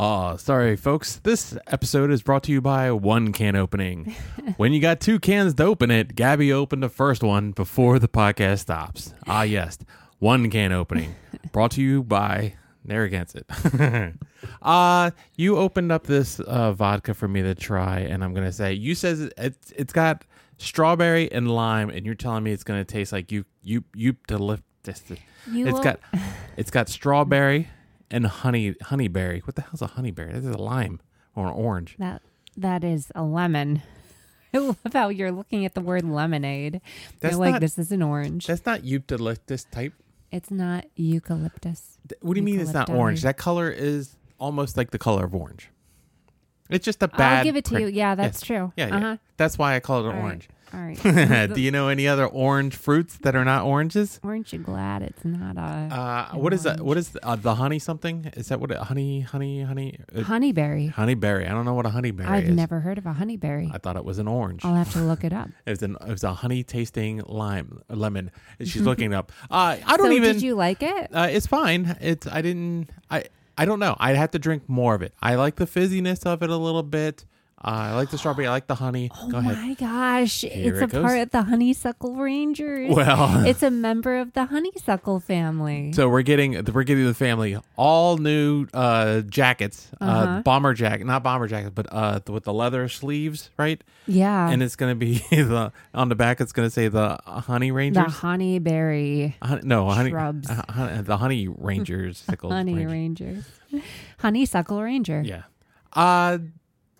Oh, sorry, folks. This episode is brought to you by One Can Opening. when you got two cans to open it, Gabby opened the first one before the podcast stops. Ah, yes, One Can Opening. brought to you by Narragansett. uh, you opened up this uh, vodka for me to try, and I'm going to say, you says it's, it's got strawberry and lime, and you're telling me it's going to taste like you, you, you, delift this. You It's will- got, it's got strawberry and honey honeyberry. What the hell's a honeyberry? This is a lime or an orange. that that is a lemon. I love how you're looking at the word lemonade. That's you're like, not- this is an orange. That's not eucalyptus type. It's not eucalyptus. What do you mean it's not orange? That color is almost like the color of orange. It's just a bad. I'll give it to you. Yeah, that's Yes. true. Yeah, yeah. Uh-huh. That's why I call it All an right. orange. All right. do you know any other orange fruits that are not oranges? Aren't you glad it's not a Uh, what is that? What is uh, the honey something? Is that what it, honey, honey, honey? Uh, honeyberry? honeyberry. I don't know what a honeyberry I've is. never heard of a honeyberry. I thought it was an orange. I'll have to look it up. It was an it was a honey tasting lime lemon. She's looking it up. Uh, I don't so even. did you like it? uh, it's fine. It's I didn't. I I don't know. I'd have to drink more of it. I like the fizziness of it a little bit. Uh, I like the strawberry. I like the honey. Oh Go ahead. my gosh. Here it's it a goes. part of the honeysuckle rangers. Well, it's a member of the honeysuckle family. so we're getting we're getting the family all new uh, jackets, uh Uh-huh. bomber jacket, not bomber jackets, but uh, with the leather sleeves, right? yeah. and it's gonna be the on the back. It's gonna say the Honey Rangers, the Rangers. honeyberry Hon- no, honey, shrubs. uh, the Honey Rangers. honey Ranger. rangers. honeysuckle ranger. Yeah. Uh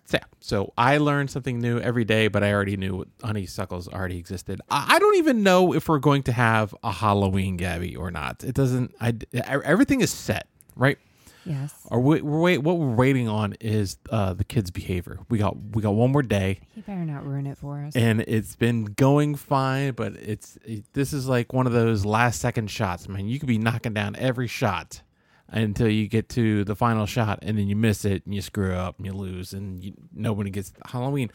so, yeah. So I learned something new every day, but I already knew honeysuckles already existed. I, I don't even know if we're going to have a Halloween Gabby or not. It doesn't. I everything is set, right? Yes. Or we, we're wait. What we're waiting on is uh, the kids' behavior. We got we got one more day, He better not ruin it for us. and it's been going fine. But it's it, this is like one of those last second shots, man. You could be knocking down every shot until you get to the final shot, and then you miss it, and you screw up, and you lose, and you, nobody gets Halloween.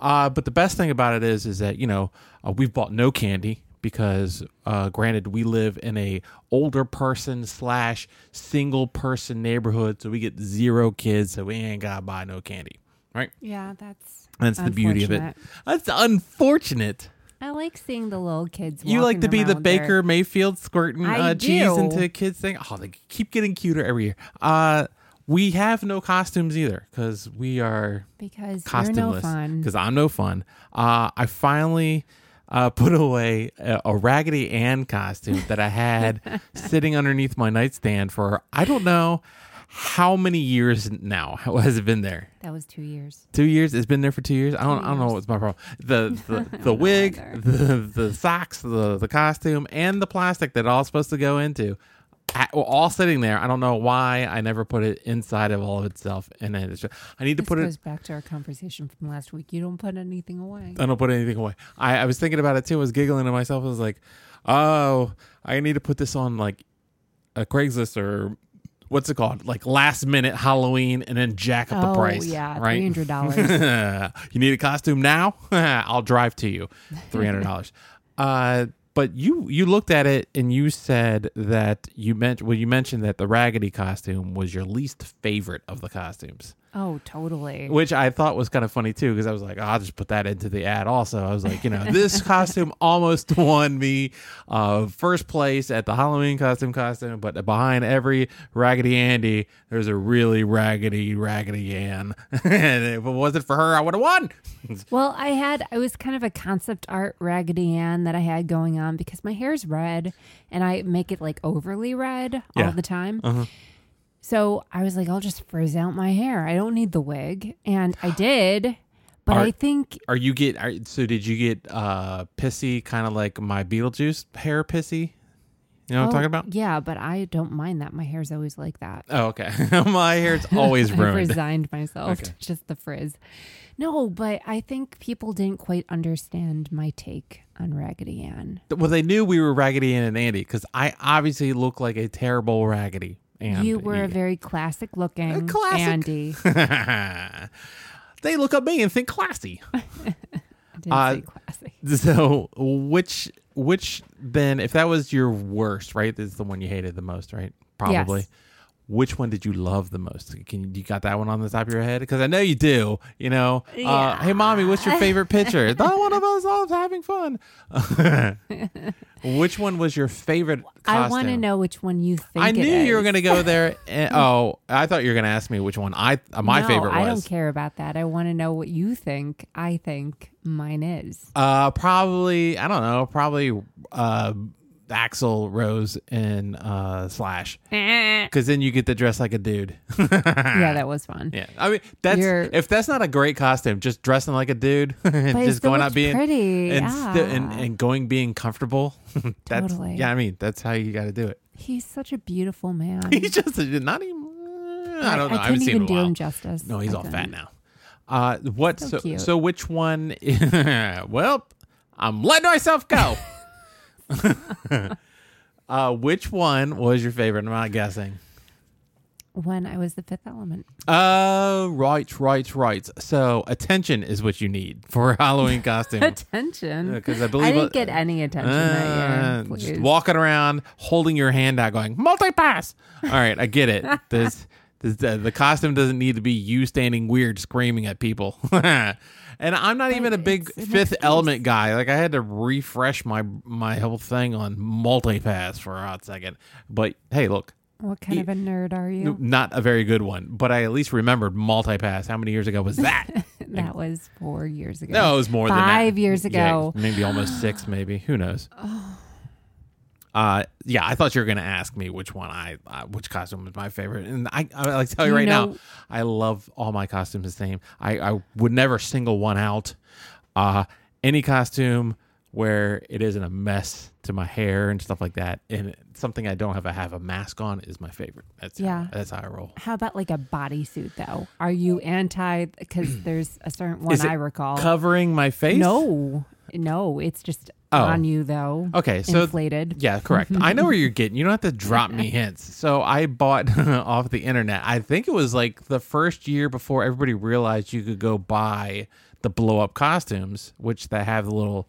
Uh, but the best thing about it is, is that you know uh, we've bought no candy because, uh, granted, we live in a older person slash single person neighborhood, so we get zero kids, so we ain't gotta buy no candy, right? yeah, that's That's the beauty of it. That's unfortunate. I like seeing the little kids. You like to be the around there. Baker Mayfield squirting uh, cheese into kids thing. Oh, they keep getting cuter every year. Uh, we have no costumes either because we are because no fun. Because I'm no fun. Uh, I finally uh, put away a, a Raggedy Ann costume that I had sitting underneath my nightstand for I don't know how many years now has it been there. That was two years. Two years. It's been there for two years. I don't. Two I don't know what's my problem. The the, the wig, the the socks, the the costume, and the plastic that all supposed to go into, all sitting there. I don't know why I never put it inside of all of itself. And then it's just, I need to This put goes it. back to our conversation from last week. You don't put anything away. I don't put anything away. I, I was thinking about it too. I was giggling to myself. I was like, oh, I need to put this on like a Craigslist or. What's it called? Like last minute Halloween, and then jack up the price. Oh, yeah, right? $300. you need a costume now? I'll drive to you. Three hundred dollars. uh, but you you looked at it and you said that you meant well you mentioned that the raggedy costume was your least favorite of the costumes, Oh, totally. which I thought was kind of funny too because I was like, I'll just put that into the ad. Also, I was like, you know, this costume almost won me uh, first place at the Halloween costume costume, but behind every Raggedy Andy, there's a really raggedy Raggedy Ann, and if it wasn't for her, I would have won. Well, I had I was kind of a concept art Raggedy Ann that I had going on because my hair's red and I make it like overly red Yeah. all the time. Uh-huh. So I was like, I'll just frizz out my hair. I don't need the wig, and I did. But Are- I think Are you get? Are, so did you get uh pissy, kind of like my Beetlejuice hair pissy? You know what I'm oh, talking about? Yeah, but I don't mind that. My hair's always like that. Oh, okay. my hair's always I've ruined. resigned myself Okay. to just the frizz. No, but I think people didn't quite understand my take on Raggedy Ann. Well, they knew we were Raggedy Ann and Andy because I obviously look like a terrible Raggedy. And you were a very classic looking classic. Andy. they look at me and think classy. Uh, classy. So, which which then, if that was your worst, right? This is the one you hated the most, right? Probably. Yes. Which one did you love the most? Can you, you got that one on the top of your head? Because I know you do. You know, uh, hey mommy, what's your favorite picture? Not one of us all having fun. which one was your favorite? Costume? I want to know which one you think. I knew you were going to go there. And, oh, I thought you were going to ask me which one I uh, my No, favorite was. I don't care about that. I want to know what you think. I think mine is. Uh, probably I don't know. Probably uh, Axl Rose and uh, Slash, because then you get to dress like a dude. yeah, that was fun. yeah, I mean that's You're- if that's not a great costume, just dressing like a dude and just going out being pretty. and, yeah. sti- and and going being comfortable. that's Totally. yeah. I mean that's how you got to do it. He's such a beautiful man. He's just not even. I don't know. I, I, haven't couldn't seen him even in a do him justice. No, he's I all fat couldn't. now. Uh, what? So, So so, which one? well, I'm letting myself go. uh, which one was your favorite? I'm not guessing. When I was the fifth element. Uh, right, right, right. So attention is what you need for a Halloween costume. Attention. Because I believe I didn't get any attention that Uh, year. just walking around, holding your hand out, going multi-pass. All right, I get it. This, this the, the costume doesn't need to be you standing weird, screaming at people. And I'm not even a big Fifth. Element guy. Like I had to refresh my my whole thing on multi-pass for a hot second. But hey, look, What kind of a nerd are you? not a very good one, but I at least remembered multi-pass. How many years ago was that? That was four years ago. No, it was more than. Five years Yeah, ago. maybe almost six, maybe. Who knows? Oh. Uh, yeah, I thought you were gonna ask me which one I, uh, which costume was my favorite, and I, I like to tell you You right now, I love all my costumes the same. I, I would never single one out. Uh, any costume where it isn't a mess to my hair and stuff like that, and something I don't have to have a mask on is my favorite. That's Yeah. how, that's how I roll. How about like a bodysuit though? Are you anti? Because there's a certain one I recall. Covering my face? no, no, it's just Oh. on you though. Okay, so inflated. Yeah, correct. I know where you're getting. You don't have to drop me hints. So I bought off the internet. I think it was like the first year before everybody realized you could go buy the blow up costumes, which they have the little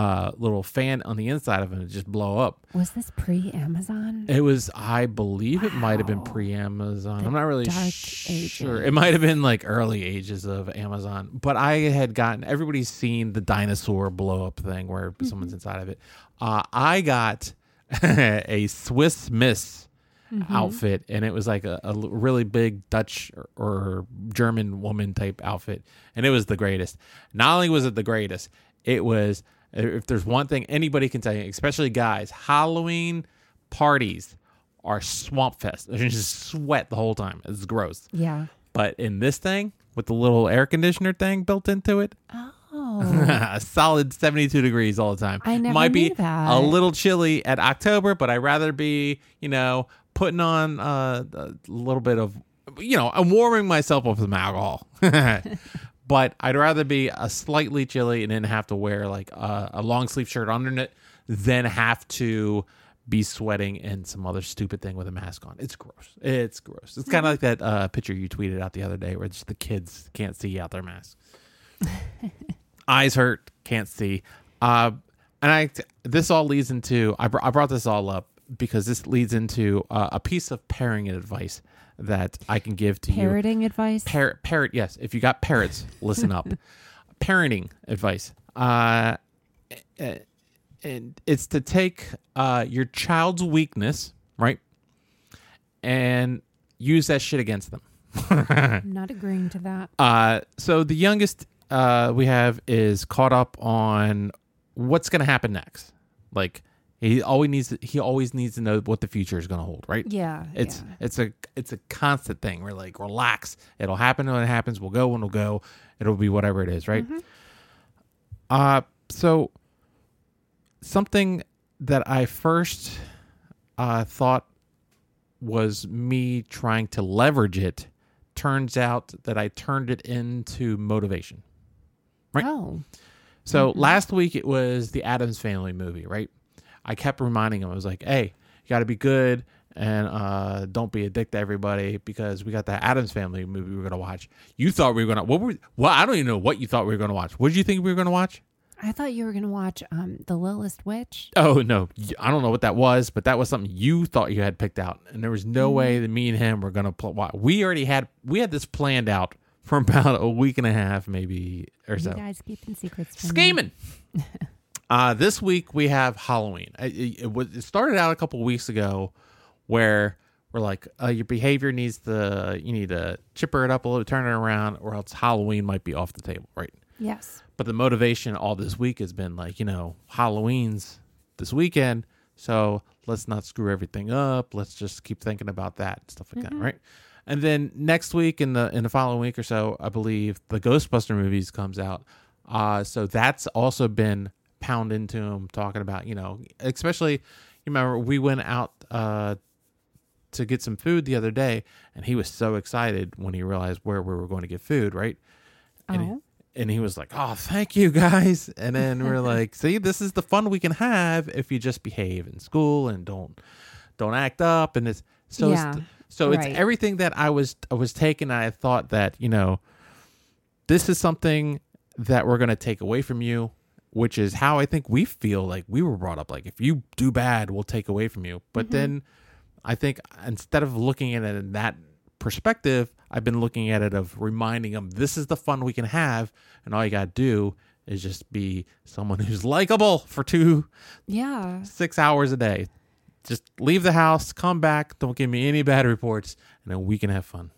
uh little fan on the inside of it and just blow up. Was this pre Amazon? It was, I believe, it might have been Wow. pre Amazon. The I'm not really dark sure. ages. It might have been like early ages of Amazon, but I had gotten everybody's seen the dinosaur blow up thing where Mm-hmm. someone's inside of it. Uh, I got a Swiss Miss Mm-hmm. outfit, and it was like a, a l- really big Dutch or, or German woman type outfit, and it was the greatest. Not only was it the greatest, it was if there's one thing anybody can tell you, especially guys, Halloween parties are swamp fest. You just sweat the whole time. It's gross. Yeah. But in this thing, with the little air conditioner thing built into it, Oh, a solid 72 degrees all the time. I never Might be that. a little chilly at October, but I'd rather be, you know, putting on uh, a little bit of, you know, I'm warming myself up with some alcohol. but I'd rather be a slightly chilly and then have to wear like a, a long sleeve shirt under it than have to be sweating in some other stupid thing with a mask on. It's gross. It's gross. It's kind of like that uh, picture you tweeted out the other day where it's the kids can't see out their masks eyes hurt, can't see. Uh, and I this all leads into I, br- I brought this all up because this leads into uh, a piece of pairing advice that I can give to you. parroting advice. Parrot, parrot, yes. If you got parrots, listen up. Parenting advice. Uh, and it's to take uh, your child's weakness, right, and use that shit against them. I'm not agreeing to that. Uh, so the youngest uh, we have is caught up on what's going to happen next. Like he always needs to, he always needs to know what the future is going to hold, right? Yeah. It's yeah. it's a it's a constant thing. We're like relax. It'll happen when it happens. We'll go when it'll go. It'll be whatever it is, right? Uh so something that I first uh, thought was me trying to leverage it turns out that I turned it into motivation. right. Oh, So last week it was the Addams Family movie, right? I kept reminding him, I was like, hey, you got to be good and uh, don't be a dick to everybody because we got that Addams Family movie we going to watch. You thought we were going to, what were, well, I don't even know what you thought we were going to watch. What did you think we were going to watch? I thought you were gonna watch um the Littlest Witch. Oh no, I don't know what that was, but that was something you thought you had picked out, and there was no way that me and him were gonna play. We already had we had this planned out for about a week and a half, maybe or You so. guys keeping secrets from me. Scheming. uh, this week we have Halloween. It, it, it started out a couple weeks ago where we're like, uh, your behavior needs to, you need to chipper it up a little, turn it around, or else Halloween might be off the table, right? Yes. But the motivation all this week has been like, you know, Halloween's this weekend, so let's not screw everything up. Let's just keep thinking about that and stuff like that, right? And then next week in the in the following week or so, I believe the Ghostbuster movies comes out. Uh, so that's also been pound into him talking about, you know, especially you remember we went out uh to get some food the other day and he was so excited when he realized where we were going to get food, right? And he- Oh. and he was like, "Oh, thank you guys." And then we're like, "See, this is the fun we can have if you just behave in school and don't don't act up." And it's so Yeah, it's, so right. it's everything that I was I was taking. I thought that you know, this is something that we're gonna take away from you, which is how I think we feel like we were brought up. Like if you do bad, we'll take away from you. But mm-hmm. then I think instead of looking at it in that perspective, I've been looking at it of reminding them this is the fun we can have, and all you got to do is just be someone who's likable for two, Yeah. six hours a day. Just leave the house, come back, don't give me any bad reports, and then we can have fun.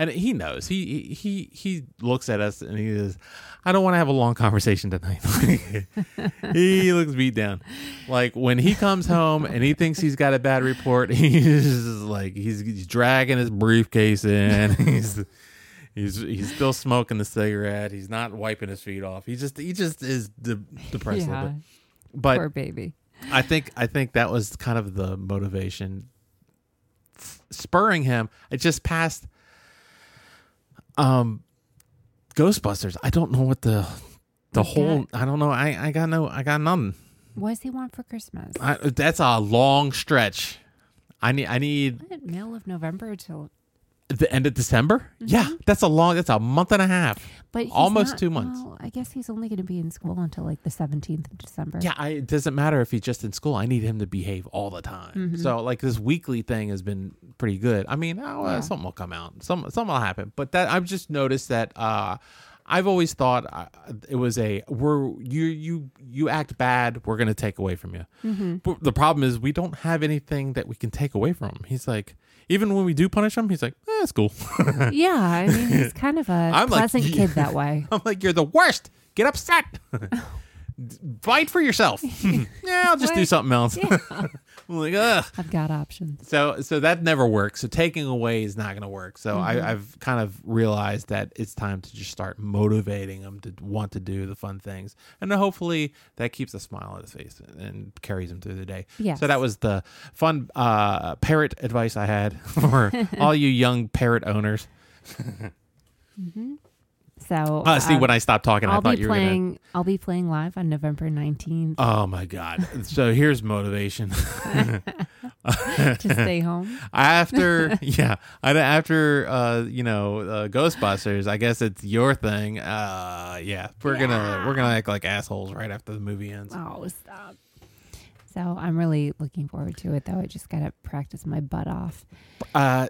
And he knows. He he he looks at us and he says, "I don't want to have a long conversation tonight." he looks beat down. Like when he comes home and he thinks he's got a bad report, he's like he's, he's dragging his briefcase in. He's he's he's still smoking the cigarette. He's not wiping his feet off. He just he just is de- depressed a little bit. But Poor baby. I think I think that was kind of the motivation f- spurring him. It just passed um Ghostbusters. I don't know what the the whole I don't know. I I got no I got nothing. What does he want for Christmas? I, that's a long stretch. I need I need middle of November till the end of December. Yeah, that's a long. That's a month and a half. but Almost not- two months. Well, I guess he's only going to be in school until like the seventeenth of December. Yeah, I, it doesn't matter if he's just in school. I need him to behave all the time. Mm-hmm. So like this weekly thing has been pretty good. I mean, oh, uh, something will come out. Some something will happen. But that I've just noticed that uh, I've always thought uh, it was a we're you you you act bad. We're gonna take away from you. Mm-hmm. But the problem is we don't have anything that we can take away from him. He's like. Even when we do punish him, he's like, eh, "It's cool." yeah. I mean, he's kind of a I'm like, pleasant yeah. kid that way. I'm like, "You're the worst. Get upset. Fight for yourself." yeah, I'll just do something else. I'm like, ugh. I've got options. So so that never works. So taking away is not going to work. So Mm-hmm. I, I've kind of realized that it's time to just start motivating them to want to do the fun things, and then hopefully that keeps a smile on his face and carries him through the day. Yes. So that was the fun uh, parrot advice I had for all you young parrot owners. So Uh, see, um, when I stopped talking, I'll I thought be you were playing. I'll be playing live on November nineteenth Oh my god! So here's motivation. to stay home. after yeah after uh you know uh, ghostbusters i guess it's your thing uh yeah we're gonna we're gonna act like assholes right after the movie ends Oh, stop. So I'm really looking forward to it, though. I just gotta practice my butt off. uh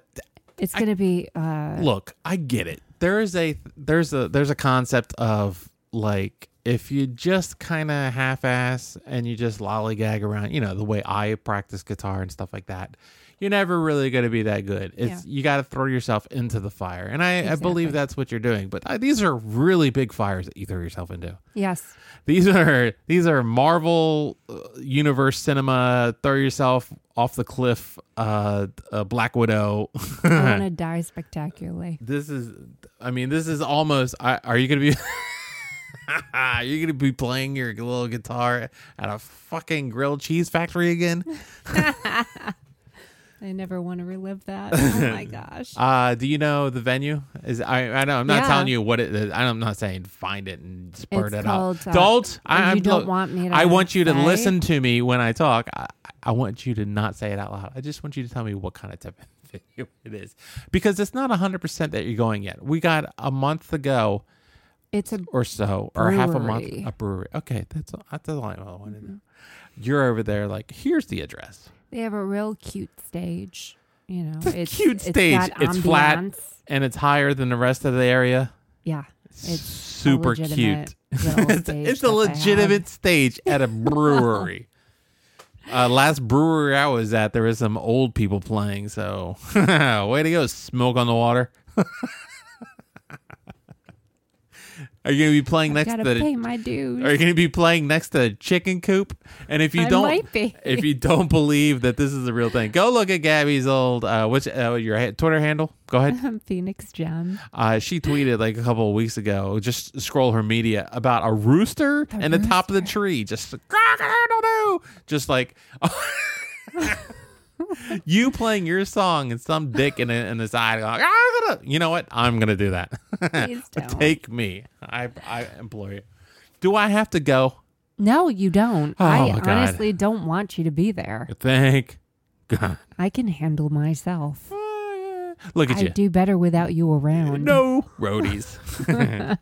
It's gonna be. uh look i get it there is a there's a there's a concept of like if you just kind of half-ass and you just lollygag around you know the way i practice guitar and stuff like that you're never really going to be that good it's you got to throw yourself into the fire and i, I believe that's what you're doing but uh, these are really big fires that you throw yourself into Yes. These are these are Marvel uh, Universe cinema. Throw yourself off the cliff. Uh, uh Black Widow. I want to die spectacularly. this is, I mean, this is almost. I- Are you gonna be? Are you gonna be playing your little guitar at a fucking grilled cheese factory again? I never want to relive that. Oh my gosh. Uh, do you know the venue? Is I I know I'm not Yeah. telling you what it is. I'm not saying find it and spurt It's it out. uh, don't. I, you I'm- don't want me to I want you to say? listen to me when I talk. I, I want you to not say it out loud. I just want you to tell me what kind of type of video it is, because it's not 100 percent that you're going yet. We got a month to go It's a or so, or half a month. A brewery. Okay, that's that's all I wanted to know. You're over there, like, here's the address, they have a real cute stage. You know, The it's cute it's stage. It's flat. and it's higher than the rest of the area. Yeah, It's It's super cute. it's, it's a that they have. legitimate stage at a brewery. uh, last brewery I was at, there was some old people playing. So, way to go, smoke on the water. Are you gonna be playing I next gotta the? pay my dues. Are you gonna be playing next to chicken coop? And if you I don't, if you don't believe that this is the real thing, go look at Gabby's old uh, which uh, your Twitter handle. Go ahead. Phoenix Gem. Uh, she tweeted like a couple of weeks ago. Just scroll her media about a rooster The in the top of the tree, just just like you playing your song and some dick in, in the side. Going, "Ah, gonna-" you know what? I'm gonna do that. Please don't. Take me. I I implore you. Do I have to go? No, you don't. Oh, I my God. honestly don't want you to be there. Thank God. I can handle myself. Look at I you. do better without you around. No roadies.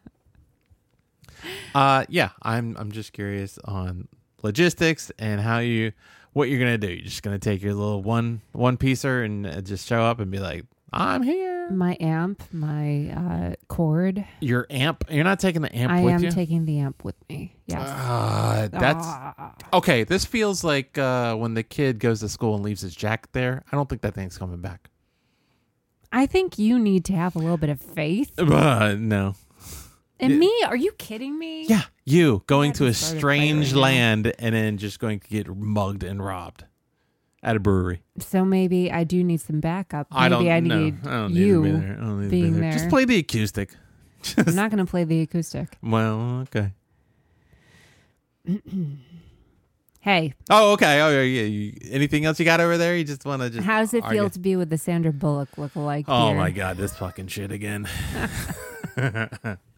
uh yeah, I'm I'm just curious on logistics and how you what you're gonna do. You're just gonna take your little one one piecer and uh, just show up and be like, I'm here. My amp, my uh, cord. Your amp. You're not taking the amp I with am you. taking the amp with me. Yes. uh, that's Ah. okay. This feels like uh, when the kid goes to school and leaves his jacket there. I don't think that thing's coming back. I think you need to have a little bit of faith. Uh, no. And Yeah. me? Are you kidding me? Yeah, you going to a strange land and then just going to get mugged and robbed at a brewery. So maybe I do need some backup. Maybe I don't I know. need I don't you. need to be there. I don't need to be being there. Just play the acoustic. I'm not going to play the acoustic. Well, okay. Hey, Oh, okay. Oh, yeah. yeah. You, anything else you got over there? You just want to just. how does it argue? feel to be with the Sandra Bullock lookalike? Oh here? my god, this fucking shit again.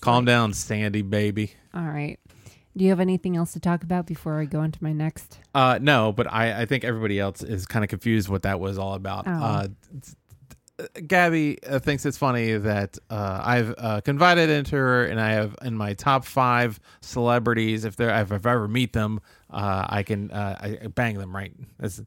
Calm down, Sandy baby. All right. Do you have anything else to talk about before I go into my next? Uh, no, but I, I think everybody else is kind of confused what that was all about. Oh. Uh, Gabby uh, thinks it's funny that uh, I've uh, confided into her, and I have in my top five celebrities. If they if I've ever meet them, uh, I can uh, I I bang them right. That's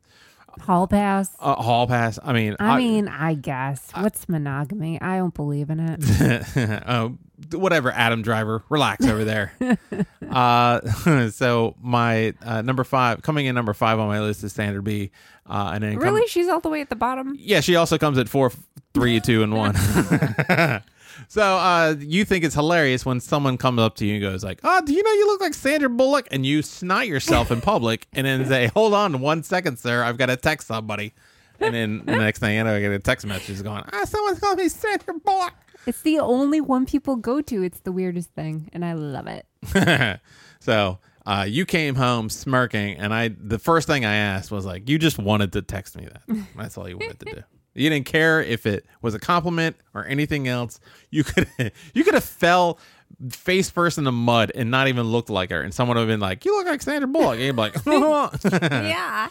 Hall pass? a hall pass. I mean, I mean, I guess. What's monogamy? I don't believe in it. uh, whatever, Adam Driver, relax over there. uh, so my uh, number five, coming in number five on my list is Sandra B. Uh, and then come- really? She's all the way at the bottom? yeah, she also comes at four, three, two, and one. So uh, you think it's hilarious when someone comes up to you and goes like, "Oh, do you know you look like Sandra Bullock?" and you snot yourself in public, and then say, "Hold on one second, sir, I've got to text somebody." And then the next thing you know, I get a text message going, "Ah, someone's calling me Sandra Bullock." It's the only one people go to. It's the weirdest thing, and I love it. so uh, you came home smirking, and I the first thing I asked was like, "You just wanted to text me that? That's all you wanted to do. You didn't care if it was a compliment or anything else. You could you could have fell face first in the mud and not even looked like her, and someone would have been like, "You look like Sandra Bullock," and you'd be like, yeah.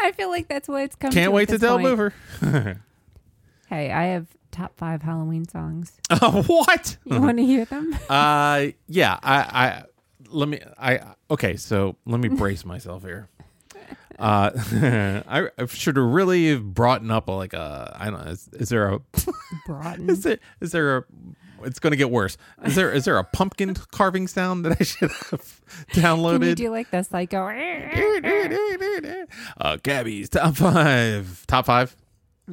I feel like that's what it's coming. "Can't to wait to tell. Mover." Hey, I have top five Halloween songs. what? You want to hear them? Uh, yeah. I, I let me. I okay. So let me brace myself here. Uh, I, I should have really brought up a, like a. I don't know. Is, is there a? Broughton. Is there? Is there a? It's going to get worse. Is there? Is there a pumpkin carving sound that I should have Can you downloaded? do like the psycho? uh, Gabby's top five. Top five.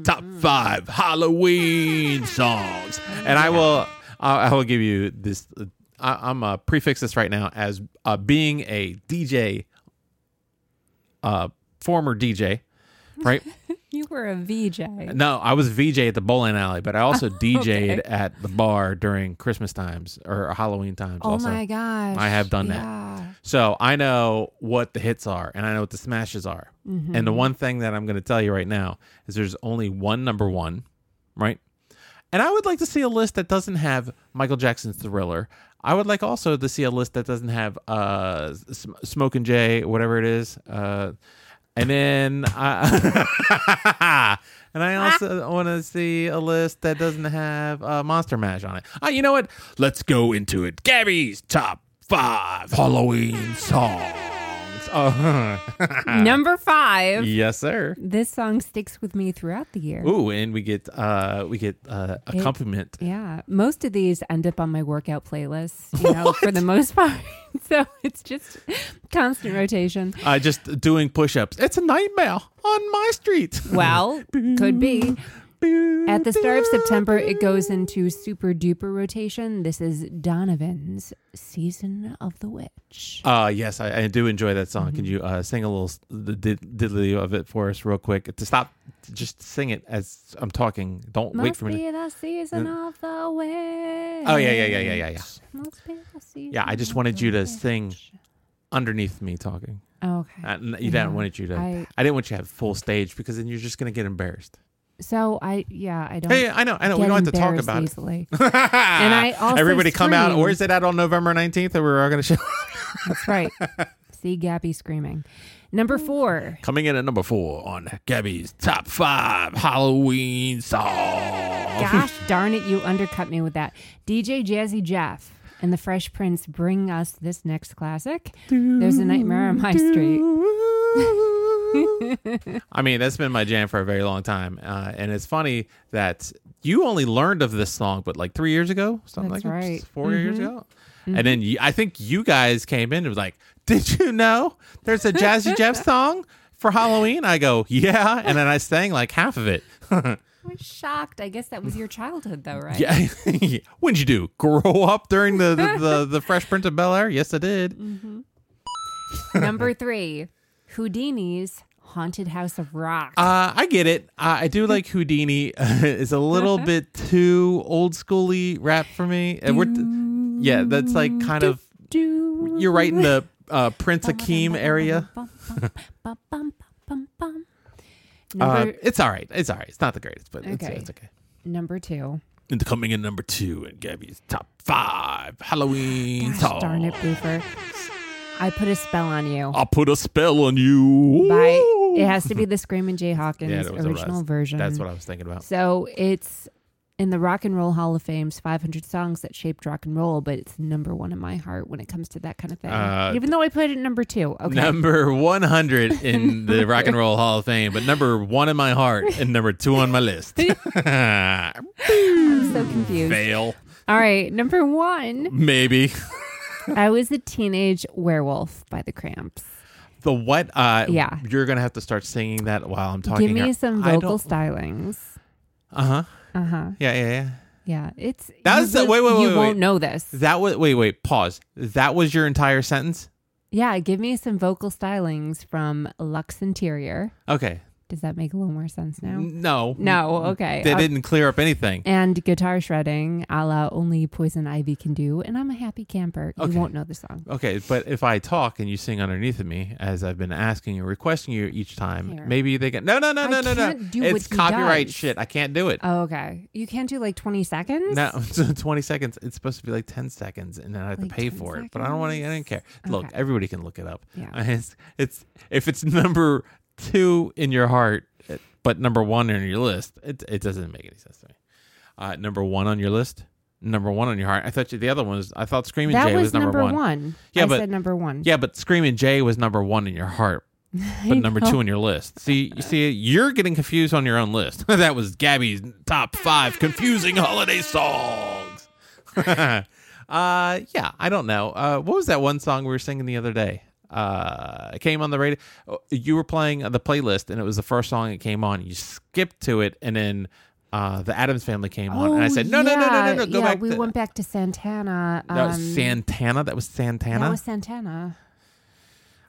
Top five Halloween songs, and I will. I I will give you this. Uh, I, I'm uh, prefix this right now as uh, being a DJ, uh, former DJ, right? You were a VJ. No, I was a VJ at the bowling alley, but I also DJ'd Okay. at the bar during Christmas times or Halloween times. Oh also. my gosh. I have done that. that. So I know what the hits are and I know what the smashes are. Mm-hmm. And the one thing that I'm going to tell you right now is there's only one number one, right? And I would like to see a list that doesn't have Michael Jackson's Thriller. I would like also to see a list that doesn't have uh, Smoke and Jay, whatever it is. Uh, And then I and I also want to see a list that doesn't have uh, Monster Mash on it. Oh, you know what? Let's go into it. Gabby's top five Halloween songs. Oh, Number five. yes, sir. This song sticks with me throughout the year. Ooh, and we get uh we get uh accompaniment. Yeah, most of these end up on my workout playlist, you know, for the most part. So it's just constant rotation. Uh, just doing push-ups. It's a nightmare on my street. Well, could be. At the start of September, it goes into super duper rotation. This is Donovan's Season of the Witch. Uh yes, I, I do enjoy that song. Mm-hmm. Can you uh, sing a little s- the did- diddly of it for us real quick? To stop, just sing it as I'm talking. Don't wait for me. be the season of the witch. oh yeah, yeah, yeah, yeah, yeah, yeah. Must be the season Yeah, I just wanted you to witch. sing underneath me talking. Okay. Uh, n- you Yeah, didn't want you to. I, I- didn't want you to have full stage because then you're just gonna get embarrassed. So I yeah I don't. Hey, I know, I know. We don't have to talk about easily. it. And I also everybody come out. Or is it out on November 19th that we're all gonna show? That's right. See Gabby screaming. Number four. Coming in at number four on Gabby's top five Halloween songs. Gosh darn it, you undercut me with that. DJ Jazzy Jeff and the Fresh Prince bring us this next classic. There's a nightmare on my street. I mean, that's been my jam for a very long time, uh, and it's funny that you only learned of this song, but like three years ago, something That's like that, right. 4 years Mhm. ago, and then you, I think you guys came in and was like, "Did you know there's a Jazzy Jeff song for Halloween?" I go, "Yeah," and then I sang like half of it. I was shocked. I guess that was your childhood, though, right? Yeah, what'd you do? Grow up during the the, the, the Fresh Prince of Bel Air? Yes, I did. Mm-hmm. Number three, Whodini's Haunted House of Rock. Uh, I get it. Uh, I do like Houdini. it's a little bit too old schooly rap for me. And we're, yeah, that's like kind of you're right in the uh, Prince Akeem area. Uh, Number, it's all right. It's all right. It's not the greatest, but it's, Okay. it's okay. number two. And coming in number two in Gabby's top five Halloween Gosh darn it, Boofer. I put a spell on you. I'll put a spell on you. By it has to be the Screaming Jay Hawkins Yeah, that was the original version. That's what I was thinking about. So it's in the Rock and Roll Hall of Fame's 500 songs that shaped rock and roll, but it's number one in my heart when it comes to that kind of thing. Uh, Even though I put it number two. Okay. Number 100 in the Rock and Roll Hall of Fame, but number one in my heart and number two on my list. I'm so confused. Fail. All right, number one. Maybe. I was a teenage werewolf by the Cramps. The what? Uh, Yeah. You're going to have to start singing that while I'm talking. Give me some vocal stylings. Uh huh. Uh huh. Yeah, yeah, yeah. Yeah, it's. That's the- wait, would- wait, You wait, won't wait. know this. That was, wait, wait, pause. That was your entire sentence? Yeah, give me some vocal stylings from Lux Interior. Okay. Does that make a little more sense now? No. No, okay. They Uh, didn't clear up anything. and guitar shredding a la only Poison Ivy can do. And I'm a happy camper. Okay. You won't know the song. Okay, but if I talk and you sing underneath of me, as I've been asking and requesting you each time, Here. maybe they get no, no, no, I no, no, no. can't do It's what he copyright does. shit. I can't do it. Oh, okay. You can't do like 20 seconds? No, twenty seconds. It's supposed to be like ten seconds, and then I have Like to pay 10 for it. But I don't want to. I don't care. Look, Okay. everybody can look it up. Yeah. It's, it's if it's number two in your heart, but number one on your list, it it doesn't make any sense to me. Uh, number one on your list, number one on your heart. I thought you, the other one was. I thought Screaming That Jay was, was number, number one. Yeah, I but- said number one. Yeah, but Screaming Jay was number one in your heart, but number two on your list. See, you see, you're getting confused on your own list. that was Gabby's top five confusing holiday songs. uh, yeah, I don't know. Uh, what was that one song we were singing the other day? Uh, it came on the radio. oh, You were playing the playlist, and it was the first song that came on. You skipped to it, and then uh, the Addams Family came on, and I said, "No, no, no, no, no, no, go Oh, yeah, back." we to, went back to Santana. that was um, Santana. That was Santana. That was Santana.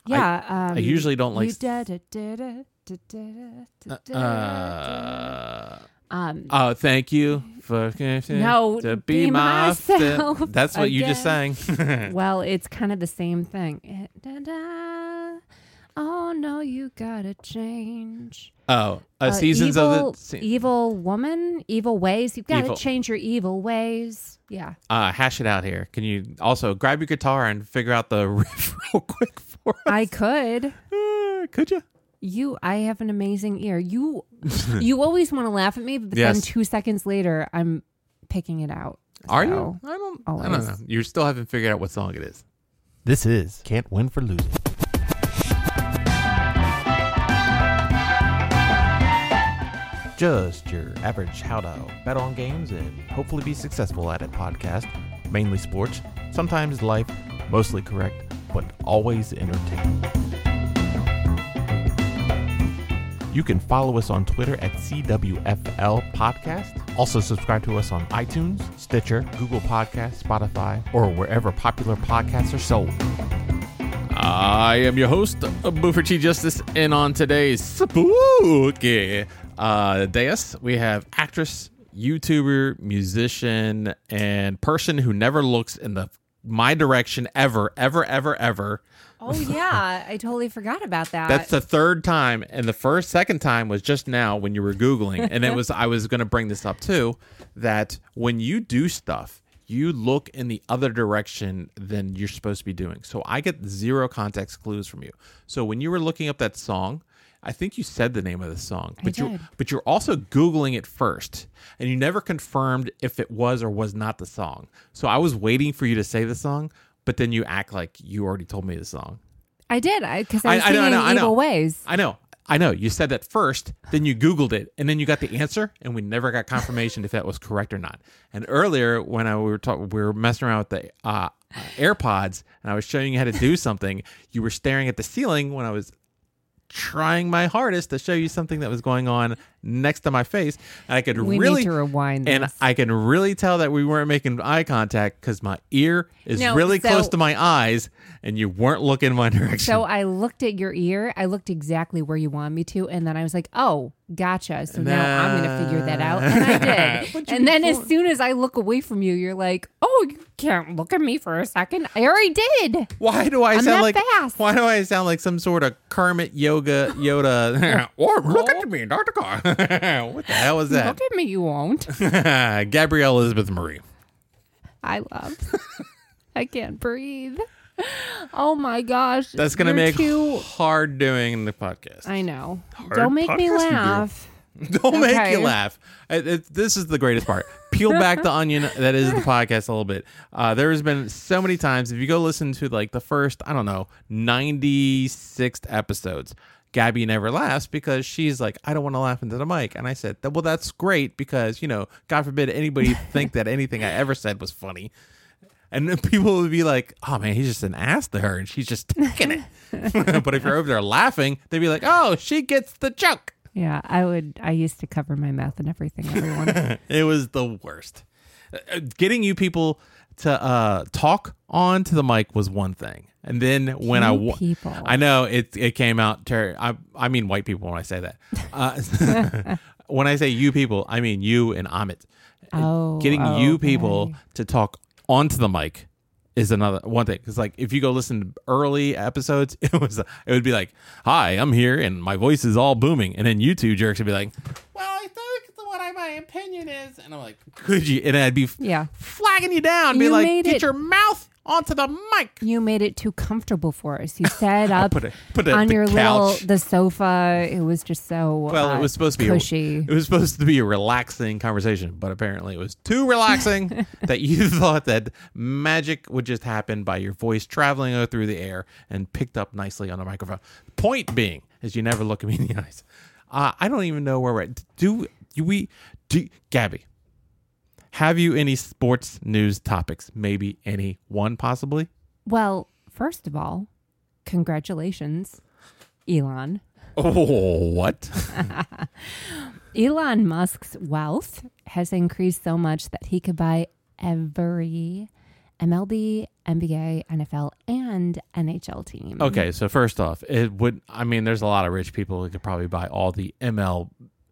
Yeah. um, I usually don't like you da- da- da- da- da- da- da- da- Uh, um, Oh, thank you for No, to be, be my myself. That's what you just sang. well, it's kind of the same thing. Eh, da- da. Oh no, you gotta change. oh, uh, Uh, seasons evil, of the se- evil woman, evil ways. You've got to change your evil ways. Yeah. uh, hash it out here. Can you also grab your guitar and figure out the riff real quick for us? I could. Uh, could you? You, I have an amazing ear. You, you always want to laugh at me, but then two seconds later, I'm picking it out. Are So, you? I don't. I don't know. You still haven't figured out what song it is. This is "Can't Win for Losing." Just your average how to bet on games and hopefully be successful at it podcast. Mainly sports, sometimes life, mostly correct, but always entertaining. You can follow us on Twitter at CWFL Podcast. Also, subscribe to us on iTunes, Stitcher, Google Podcasts, Spotify, or wherever popular podcasts are sold. I am your host, Boofer T Justice, and on today's spooky uh, dais, we have actress, YouTuber, musician, and person who never looks in the my direction ever, ever, ever, ever. Oh yeah, I totally forgot about that. That's the third time, and the first, second time was just now when you were googling, and it was I was going to bring this up too, that when you do stuff, you look in the other direction than you're supposed to be doing. So I get zero context clues from you. So when you were looking up that song, I think you said the name of the song, but you but you're also googling it first, and you never confirmed if it was or was not the song. So I was waiting for you to say the song, but then you act like you already told me the song. I did, I because I, I- was I know, I know, I know. ways. I know. I know. You said that first, then you Googled it, and then you got the answer, and we never got confirmation if that was correct or not. And earlier, when I we were talking, we were messing around with the uh, AirPods, and I was showing you how to do something. You were staring at the ceiling when I was trying my hardest to show you something that was going on next to my face, and I could We really need to rewind and this. I can really tell that we weren't making eye contact because my ear is No, really so- close to my eyes, and you weren't looking my direction. So I looked at your ear. I looked exactly where you wanted me to, and then I was like, "Oh, gotcha." So now I'm going to figure that out, and I did. And then as soon as I look away from you, you're like, "Oh, you can't look at me for a second. I already did." Why do I I'm sound that like fast. why do I sound like some sort of Kermit Yoga Yoda? or oh, look at me, Doctor Carr. what the hell is that? Look at me, you won't. Gabrielle Elizabeth Marie. I love. I can't breathe. Oh my gosh, That's gonna make too. hard doing the podcast. I know. Hard Don't make me podcast to do. laugh. Don't make you laugh. It- it- this is the greatest part. Peel back the onion that is the podcast a little bit. Uh, there has been so many times. If you go listen to like the first, I don't know, ninety sixth episodes, Gabby never laughs because she's like, I don't want to laugh into the mic. And I said, well, that's great because you know, God forbid anybody think that anything I ever said was funny. And people would be like, "Oh man, he's just an ass to her, and she's just taking it." but if you're over there laughing, they'd be like, "Oh, she gets the joke." Yeah, I would. I used to cover my mouth and everything. Everyone. it was the worst. Uh, Getting you people to uh, talk on to the mic was one thing, and then when I wa- people. I know it it came out. Ter- I I mean white people when I say that. Uh, when I say you people, I mean you and Amit. Oh, Getting you people to talk onto the mic is another one thing. Because like if you go listen to early episodes it was it would be like hi i'm here and my voice is all booming. And then you two jerks would be like well what I, my opinion is and i'm like could you and i'd be f- Yeah. flagging you down be You like made get it- your mouth onto the mic You made it too comfortable for us. You sat up put it put it on the your couch. little the sofa. It was just so well, uh, it was supposed to be cushy. A, it was supposed to be a relaxing conversation, but apparently it was too relaxing that you thought that magic would just happen by your voice traveling through the air and picked up nicely on the microphone. Point being is you never look at me in the eyes. Uh, I don't even know where we're at. Do, do we do Gabby? Have you any sports news topics? Maybe any one possibly? well, first of all, congratulations, Elon. Oh, what? Elon Musk's wealth has increased so much that he could buy every MLB, NBA, NFL, and NHL team. Okay, so first off, it would. I mean, there's a lot of rich people who could probably buy all the ML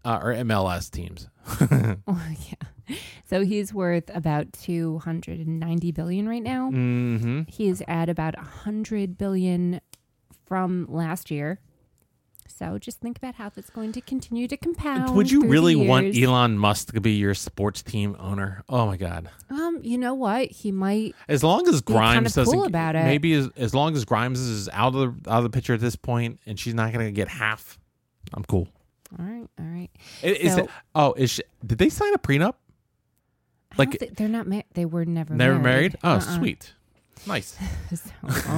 uh, or MLS teams. Oh, yeah. So he's worth about 290 billion right now. mm-hmm. He's at about 100 billion from last year. So just think about how that's going to continue to compound. Would you really want. Elon Musk to be your sports team owner? Oh my god! Um, you know what? He might. As long as Be kinda Grimes doesn't, cool about it. maybe as, as long as Grimes is out of the out of the picture at this point, and she's not going to get half, I'm cool. All right, all right. Is So- it, oh, is she, did they sign a prenup? Like- don't they're not. Ma- they were never Never married? Oh, Uh-uh. sweet, nice. So,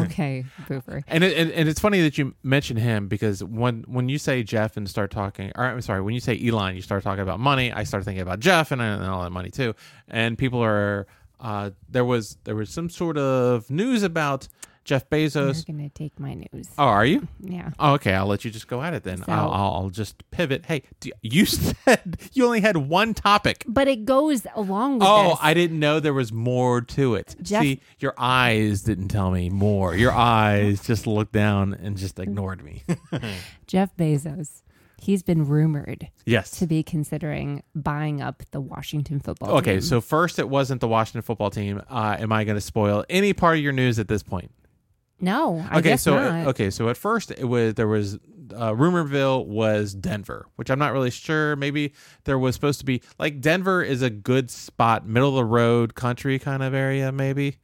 okay, Boofer. And, it, and and it's funny that you mention him because when when you say Jeff and start talking, or I'm sorry, when you say Elon, you start talking about money. I start thinking about Jeff and, and all that money too. And people are uh, there was there was some sort of news about Jeff Bezos. You're gonna take my news. Oh, are you? Yeah. Oh, okay, I'll let you just go at it then. So- I'll, I'll just pivot. Hey, do, you said you only had one topic. But it goes along with Oh, this. I didn't know there was more to it. Jeff- See, your eyes didn't tell me more. Your eyes just looked down and just ignored me. Jeff Bezos. He's been rumored yes. to be considering buying up the Washington football Okay, team. so first it wasn't the Washington football team. Uh, am I going to spoil any part of your news at this point? No, I okay, guess so not. okay, so at first it was there was uh, rumorville was Denver, which I'm not really sure. Maybe there was supposed to be like Denver is a good spot, middle of the road country kind of area. Maybe.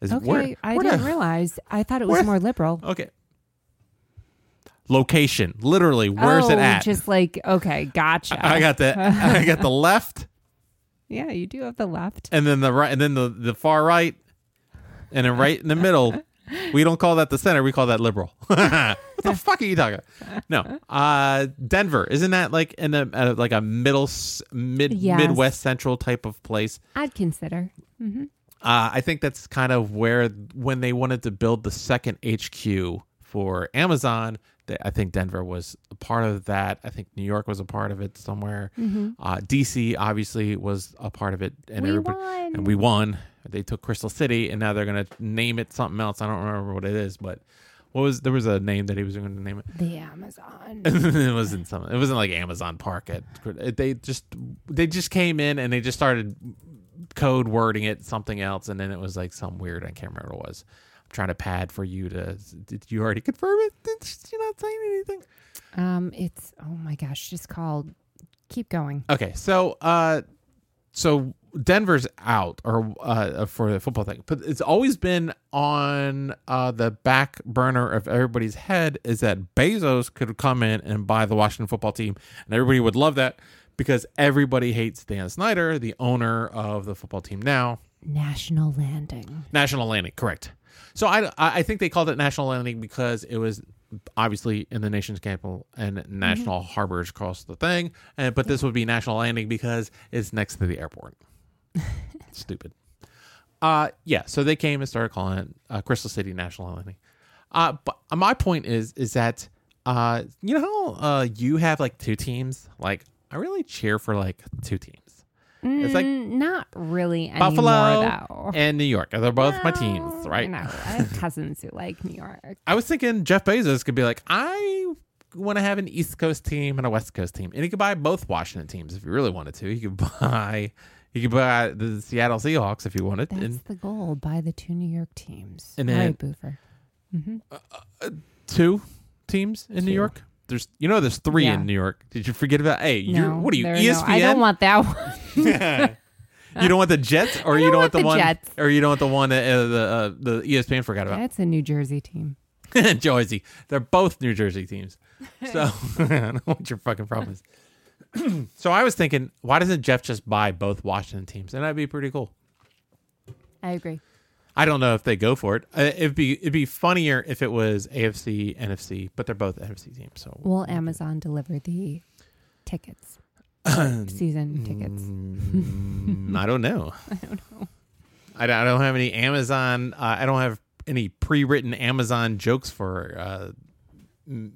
Is, Okay, where- I where didn't the- realize. I thought it was where- more liberal. Okay. Location, literally, where's oh, it at? Just like okay, gotcha. I got the I got the left, yeah, you do have the left. and then the right, and then the the far right, and then right in the middle. We don't call that the center. We call that liberal. what the fuck are you talking? About? No, uh, Denver isn't that like in a, uh like a middle mid Yes. Midwest Central type of place? I'd consider. hmm Uh, I think that's kind of where when they wanted to build the second HQ for Amazon, that I think Denver was a part of that. I think New York was a part of it somewhere. Uh, DC obviously was a part of it, and we everybody won. and we won. They took Crystal City, and now they're gonna name it something else. I don't remember what it is, but what was there was a name that he was going to name it. the Amazon. it wasn't some. It wasn't like Amazon Park. It, they just they just came in and they just started code wording it something else, and then it was like some weird. I can't remember what it was. I'm trying to pad for you to. Did you already confirm it? Did you not saying anything? um, it's oh my gosh, just called. Keep going. Okay, so uh, so Denver's out or uh for the football thing, but it's always been on uh the back burner of everybody's head is that Bezos could come in and buy the Washington football team, and everybody would love that because everybody hates Dan Snyder, the owner of the football team now. National Landing. National Landing, correct. So I, I I think they called it National Landing because it was obviously in the nation's capital and national harbors across the thing. And but this would be National Landing because it's next to the airport. Stupid. Uh yeah. So they came and started calling it uh, Crystal City National Landing. Uh, but my point is is that uh you know how uh you have like two teams. Like I really cheer for like two teams. It's like Mm, not really anymore Buffalo though. and New York. They're both my teams, right? No, I have cousins who like New York. I was thinking Jeff Bezos could be like, I want to have an East Coast team and a West Coast team, and he could buy both Washington teams if he really wanted to. He could buy, he could buy the Seattle Seahawks if you wanted, That's and the goal. Buy the two New York teams. And then- right, Boofer. hmm two teams in New York. There's, you know, there's three Yeah. in New York. Did you forget about? Hey, you're what are you? E are no- ESPN. I don't want that one. you don't want the Jets, or you don't don't want want the, the one, Jets. or you don't want the one that uh, the uh, the ESPN forgot about. That's a New Jersey team. Jersey. They're both New Jersey teams. So I don't know what your fucking problem is. so I was thinking, why doesn't Jeff just buy both Washington teams? And that'd be pretty cool. I agree. I don't know if they go for it. Uh, it'd be it'd be funnier if it was AFC, NFC, but they're both NFC teams. So Will Amazon deliver the tickets? Season tickets. Mm, I don't know. I don't know. I don't, I don't have any Amazon. Uh, I don't have any pre-written Amazon jokes for. Uh, maybe.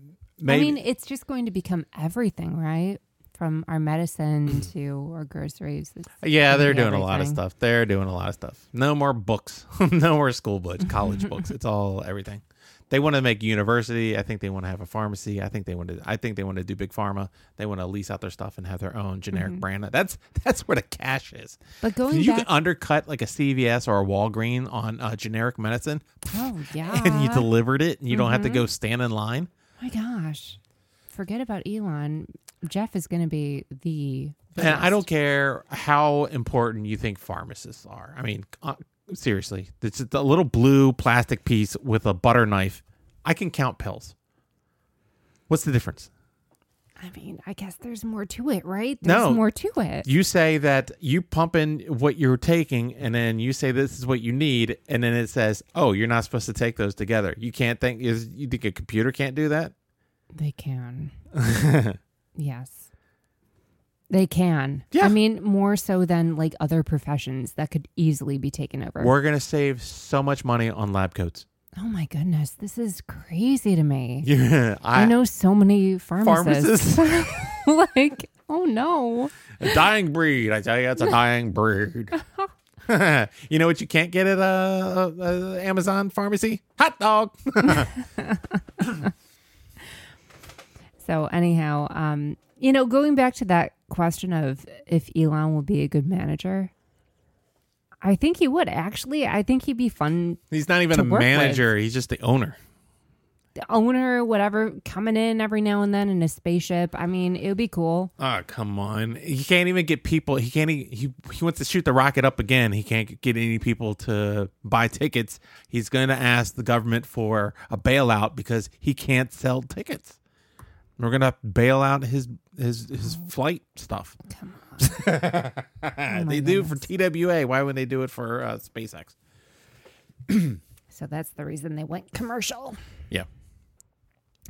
I mean, it's just going to become everything, right? From our medicine to our groceries. It's Yeah, they're doing a lot of stuff. They're doing a lot of stuff. No more books. no more school books, college books. It's all everything. They want to make university. I think they want to have a pharmacy. I think they want to. I think they want to do big pharma. They want to lease out their stuff and have their own generic Mm-hmm. brand. That's that's where the cash is. But going you back, can undercut like a CVS or a Walgreen on uh, generic medicine, oh yeah, and you delivered it, and you don't have to Mhm. go stand in line. my gosh, forget about Elon. Jeff is going to be the. And I don't care how important you think pharmacists are. I mean, uh, seriously, it's a little blue plastic piece with a butter knife. I can count pills. What's the difference? I mean, I guess there's more to it, right? There's No. more to it. You say that you pump in what you're taking, and then you say this is what you need, and then it says, "Oh, you're not supposed to take those together." You can't think is you think a computer can't do that? They can. yes. They can. Yeah. I mean, more so than like other professions that could easily be taken over. We're gonna save so much money on lab coats. oh my goodness. This is crazy to me. Yeah, I, know so many pharmacists. pharmacists. like, oh no. A dying breed. I tell you, it's a dying breed. you know what you can't get at a, a, a Amazon pharmacy? Hot dog. So anyhow, um, you know, going back to that question of if Elon will be a good manager, I think he would actually. I think he'd be fun. He's not even a work with. manager. He's just the owner. The owner, whatever, coming in every now and then in a spaceship. I mean, it would be cool. Oh come on! He can't even get people. He can't. e- He he wants to shoot the rocket up again. He can't get any people to buy tickets. He's going to ask the government for a bailout because he can't sell tickets. We're gonna bail out his his his flight stuff. Come on. they do it for TWA. Why would they do it for uh, SpaceX? So that's the reason they went commercial. Yeah.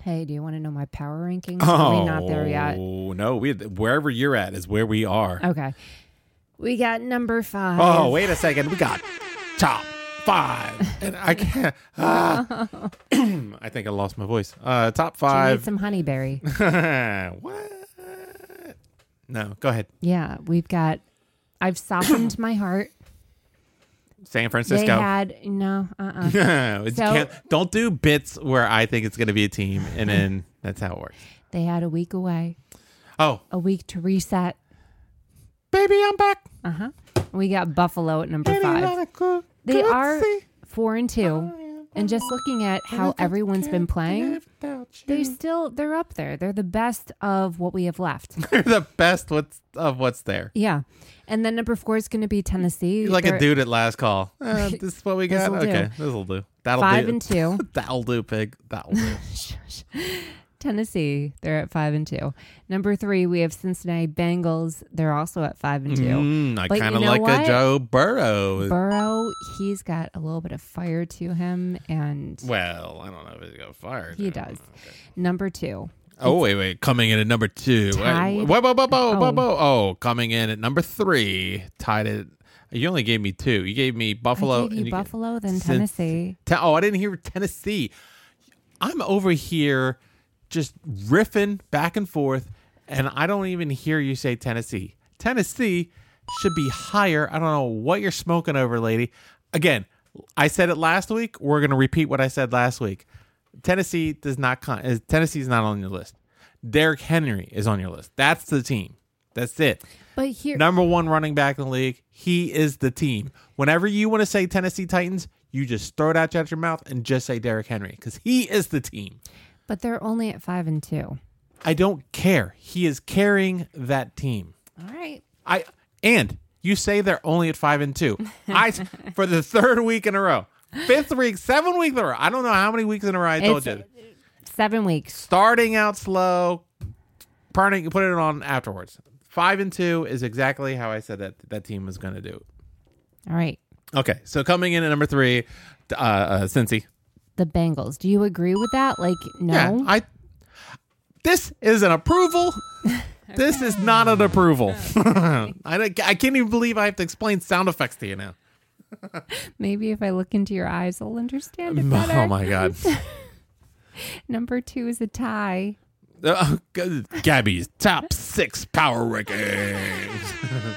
Hey, do you want to know my power rankings? Oh We're not there yet. no, we wherever you're at is where we are. Okay. We got number five. Oh, wait a second. We got top five. And I can't. ah. I think I lost my voice. Uh, top Do you need five. some honeyberry. what? No, go ahead. yeah, we've got. I've softened my heart. San They Francisco. had no. Uh. uh So- don't do bits where I think it's going to be a team, and then that's how it works. They had a week away. Oh, A week to reset. baby, I'm back. Uh huh. We got Buffalo at number Baby, five. A They are four and two. And just looking at how everyone's been playing, they still they're up there. They're the best of what we have left. They're the best what's, of what's there. yeah. And then number four is going to be Tennessee. You're like a They're dude at last call. Uh, this is what we got. This'll do. Okay, this'll do. That'll Five do. and two. That'll do, pig. That'll do. Tennessee, they're at five and two. Number three, we have Cincinnati Bengals. They're also at five and two. Mm, I kind of know like what? a Joe Burrow. Burrow, he's got a little bit of fire to him, and well, I don't know if he's got fire. he does. Number two. Oh wait, wait. Coming in at number two. Tied. Whoa, whoa, whoa, whoa, whoa, Oh. whoa. Oh, coming in at number three. Tied it. You only gave me two. You gave me Buffalo. Gave you you Buffalo, then Tennessee. Te- oh, I didn't hear Tennessee. I'm over here just riffing back and forth, and I don't even hear you say Tennessee. Tennessee should be higher. I don't know what you're smoking over, lady. Again, I said it last week. We're going to repeat what I said last week. Tennessee does not con- uh, is not on your list. Derrick Henry is on your list. That's the team. That's it. But here, Number one running back in the league. He is the team. Whenever you want to say Tennessee Titans, you just throw it out of your mouth and just say Derrick Henry because he is the team. But they're only at five and two. I don't care. He is carrying that team. All right. I and you say they're only at five and two. I for the third week in a row, fifth week, seven week in a row. I don't know how many weeks in a row I told It's- you. Seven weeks. Starting out slow, turning put it on afterwards. Five and two is exactly how I said that that team was going to do. All right. Okay, so coming in at number three, uh, uh Cincy. The Bengals. Do you agree with that? Like, no. Yeah, I. This is an approval. This is not an approval. I, I can't even believe I have to explain sound effects to you now. Maybe if I look into your eyes, I'll understand it better. Oh my god. Number two is a tie. Uh, Gabby's top six power rankings.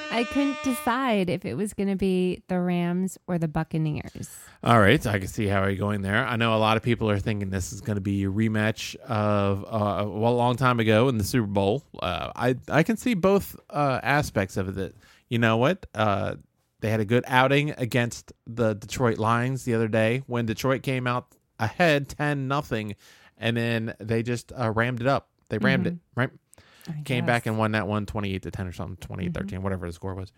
I couldn't decide if it was going to be the Rams or the Buccaneers. All right, I can see how you're going there. I know a lot of people are thinking this is going to be a rematch of uh, well, a long time ago in the Super Bowl. Uh, I I can see both uh, aspects of it. You know what? Uh, they had a good outing against the Detroit Lions the other day when Detroit came out ahead ten nothing, and then they just uh, rammed it up. They rammed it, right? I Came back and won that one 28 to 10 or something, 28 13, whatever the score was.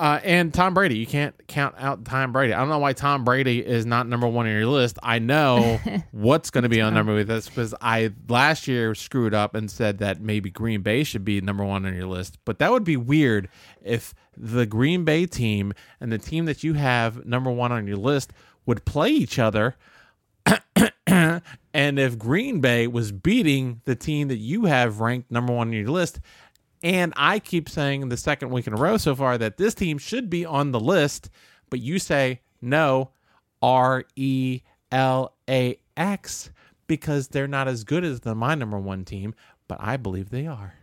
Uh, and Tom Brady, you can't count out Tom Brady. I don't know why Tom Brady is not number one on your list. I know what's going to be on number with this because I last year screwed up and said that maybe Green Bay should be number one on your list. But that would be weird if the Green Bay team and the team that you have number one on your list would play each other and if Green Bay was beating the team that you have ranked number one on your list, and I keep saying the second week in a row so far that this team should be on the list, but you say no, R E L A X, because they're not as good as the my number one team, but I believe they are.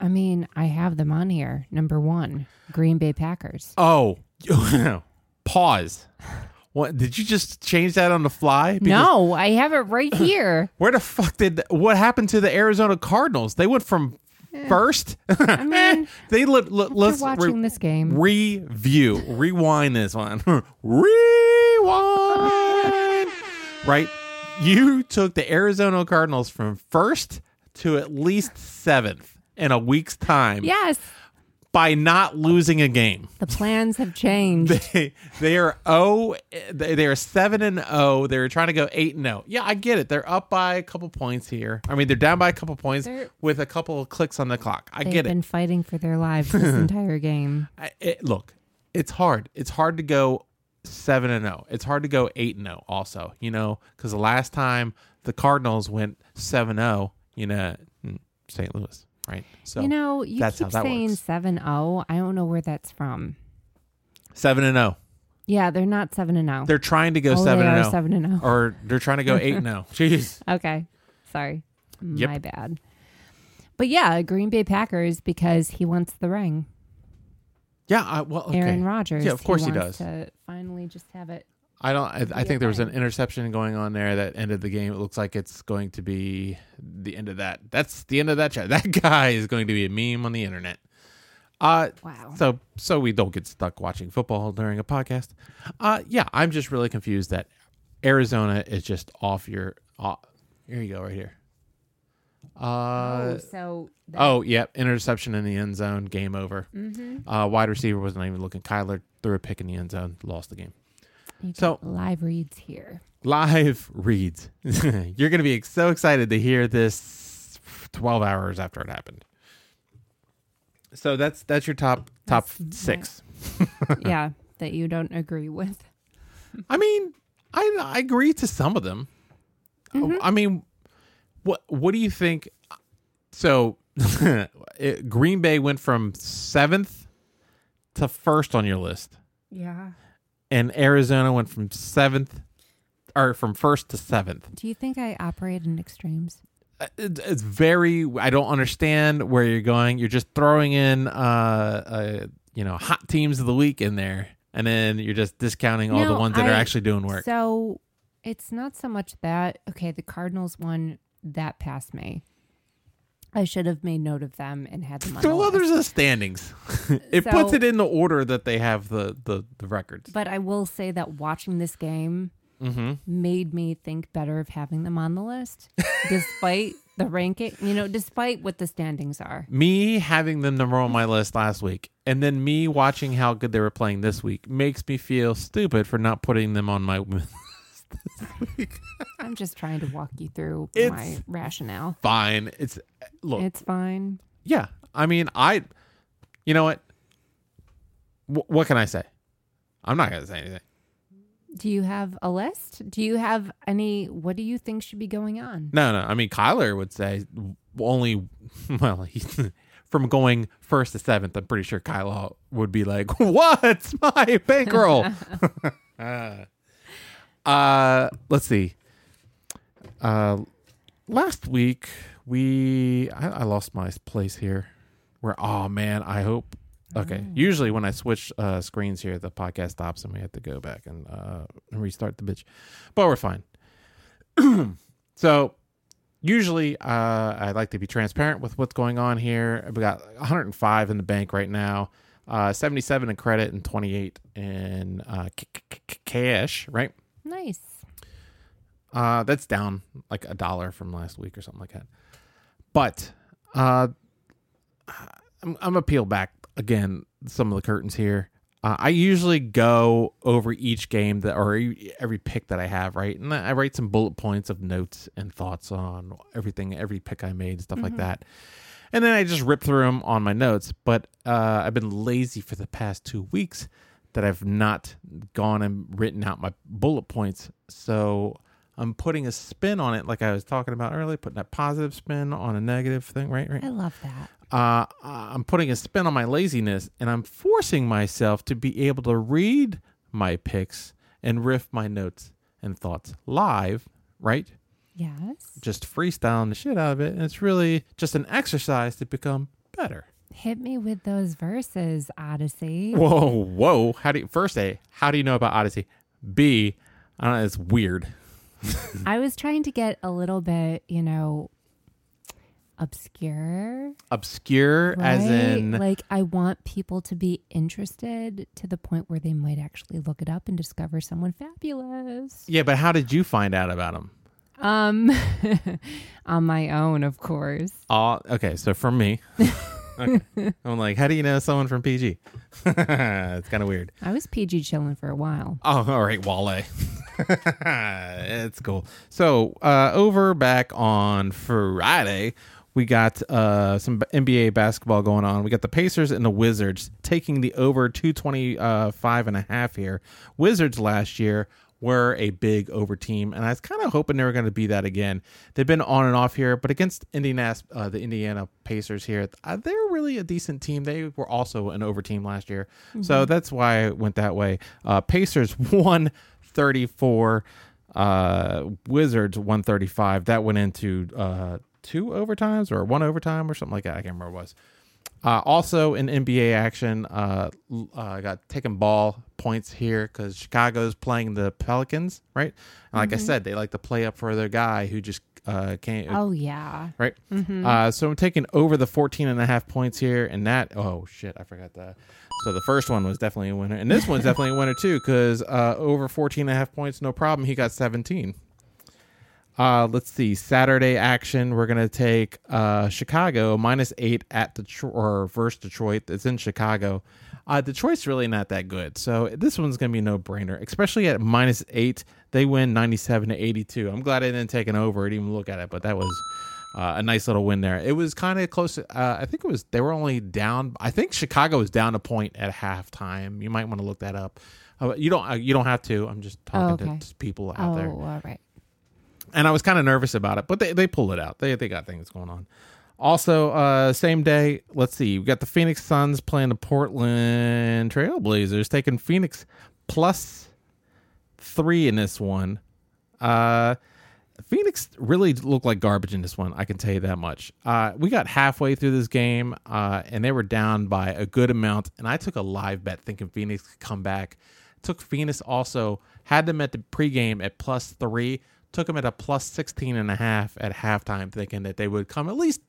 I mean, I have them on here. Number one, Green Bay Packers. Oh, pause. What did you just change that on the fly? Because No, I have it right here. Where the fuck did what happened to the Arizona Cardinals? They went from eh, first. I mean, they let, if let's watching re- this game. review, rewind this one, rewind. right, you took the Arizona Cardinals from first to at least seventh in a week's time Yes, by not losing a game. the plans have changed. They, they are oh they are seven and oh. They're trying to go eight and oh. Yeah, I get it. They're up by a couple points here. I mean, they're down by a couple points They're- with a couple of clicks on the clock. I get it. They've been fighting for their lives this entire game. I, it. Look, it's hard. It's hard to go seven and oh. It's hard to go eight and oh. Also, you know, because the last time the Cardinals went seven oh, you know, St. Louis, right? So you know, you that's keep saying works. 7-0. I don't know where that's from. seven and oh. Yeah, they're not 7 and 0. They're trying to go oh, oh. seven and oh, 7 and 0. or they're trying to go eight and oh. Jeez. Okay. Sorry. Yep. My bad. But yeah, Green Bay Packers because he wants the ring. Yeah. I, well, okay. Aaron Rodgers. Yeah, of course he wants does. To finally just have it. I don't. I, I think there was an interception going on there that ended the game. It looks like it's going to be the end of that. That's the end of that chat. That guy is going to be a meme on the internet. Uh, Wow. so so we don't get stuck watching football during a podcast. Uh, yeah, I'm just really confused that Arizona is just off your. Uh, here you go, right here. Uh, oh, so that, oh, yep, interception in the end zone. Game over. mhm. Uh, wide receiver wasn't even looking. Kyler threw a pick in the end zone, lost the game. You so- live reads here. live reads. You're going to be so excited to hear this 12 hours after it happened. So that's that's your top top That's 6. yeah, that you don't agree with. I mean, I I agree to some of them. Mm-hmm. I mean, what what do you think so Green Bay went from 7th to first on your list Yeah. And Arizona went from 7th or from first to 7th. Do you think I operate in extremes? it's very i don't understand where you're going you're just throwing in uh, uh you know hot teams of the week in there and then you're just discounting all the ones that are actually doing work So it's not so much that. Okay, the Cardinals won that past May. I should have made note of them and had them on the well list. there's the standings it puts it in the order that they have the the, the records But I will say that watching this game mm-hmm. made me think better of having them on the list, despite the ranking. You know, despite what the standings are. me having them number on my list last week and then me watching how good they were playing this week makes me feel stupid for not putting them on my I'm just trying to walk you through It's- my rationale. fine it's look It's fine. Yeah, I mean, I, you know what? Wh- what can I say? I'm not gonna say anything. Do you have a list? Do you have any? What do you think should be going on? No, no. I mean, Kyler would say only. Well, he, from going first to seventh, I'm pretty sure Kyler would be like, "What's my bankroll?" Uh, let's see. Uh, last week we I, I lost my place here. Where oh man, I hope. Okay, usually when I switch uh, screens here, the podcast stops and we have to go back and uh, restart the bitch, but we're fine. so usually uh, I like to be transparent with what's going on here. We got 105 in the bank right now, uh, 77 in credit and 28 in uh, c- c- cash. Right, Nice. uh, that's down like a dollar from last week or something like that. but uh, I'm, I'm gonna peel back again some of the curtains here. Uh, I usually go over each game that or every pick that I have, right? And I write some bullet points of notes and thoughts on everything, every pick I made, and stuff like that. And then I just rip through them on my notes. But uh, I've been lazy for the past two weeks that I've not gone and written out my bullet points. So I'm putting a spin on it, like I was talking about earlier, putting a positive spin on a negative thing, right? Right I love that. uh, I'm putting a spin on my laziness and I'm forcing myself to be able to read my picks and riff my notes and thoughts live, right? Yes. Just freestyling the shit out of it. And it's really just an exercise to become better. Hit me with those verses, Oddisee. Whoa, whoa. How do you, first A, how do you know about Oddisee? B, I don't know, it's weird. I was trying to get a little bit, you know, obscure. Obscure, as in, like I want people to be interested to the point where they might actually look it up and discover someone fabulous. yeah, but how did you find out about them? Um, on my own, of course. Uh, okay, so from me, okay. I'm like, how do you know someone from PG? it's kind of weird. I was PG chilling for a while. Oh, all right, Wale. it's cool. So, uh, over back on Friday, we got uh, some NBA basketball going on. We got the Pacers and the Wizards taking the over 225 and a half here. Wizards last year were a big over team, and I was kind of hoping they were going to be that again. They've been on and off here, but against Indiana's, uh, the Indiana Pacers here, uh, they're really a decent team. They were also an over team last year, so that's why it went that way. Uh, Pacers 134, uh, Wizards 135. That went into uh, two overtimes or one overtime or something like that. I can't remember what it was. Uh, also in NBA action, uh, l- uh, got taking ball points here because Chicago's playing the Pelicans, right? And like I said, they like to play up for their guy who just uh, can't, Oh yeah. right? Uh, so I'm taking over the 14 and a half points here, and that, oh shit, I forgot that. So the first one was definitely a winner, and this one's definitely a winner too because uh, over 14 and a half points, no problem. He got 17. Uh, let's see. Saturday action. We're gonna take uh, Chicago minus eight at Detroit or versus Detroit. It's in Chicago. Uh, Detroit's really not that good, so this one's gonna be a no brainer. Especially at minus eight, they win ninety seven to eighty two. I'm glad I didn't take an over and even look at it, but that was uh, a nice little win there. It was kind of close. Uh, I think it was they were only down. I think Chicago was down a point at halftime. You might want to look that up. Uh, you don't. Uh, you don't have to. I'm just talking okay. to people out there. Oh, there all right. And I was kind of nervous about it, but they they pulled it out. They they got things going on. Also, uh, same day, let's see, we got the Phoenix Suns playing the Portland Trailblazers, taking Phoenix plus three in this one. Uh, Phoenix really looked like garbage in this one. I can tell you that much. Uh, we got halfway through this game, uh, and they were down by a good amount. And I took a live bet thinking Phoenix could come back. Took Phoenix also, had them at the pregame at plus three, took them at a plus 16 and a half at halftime, thinking that they would come at least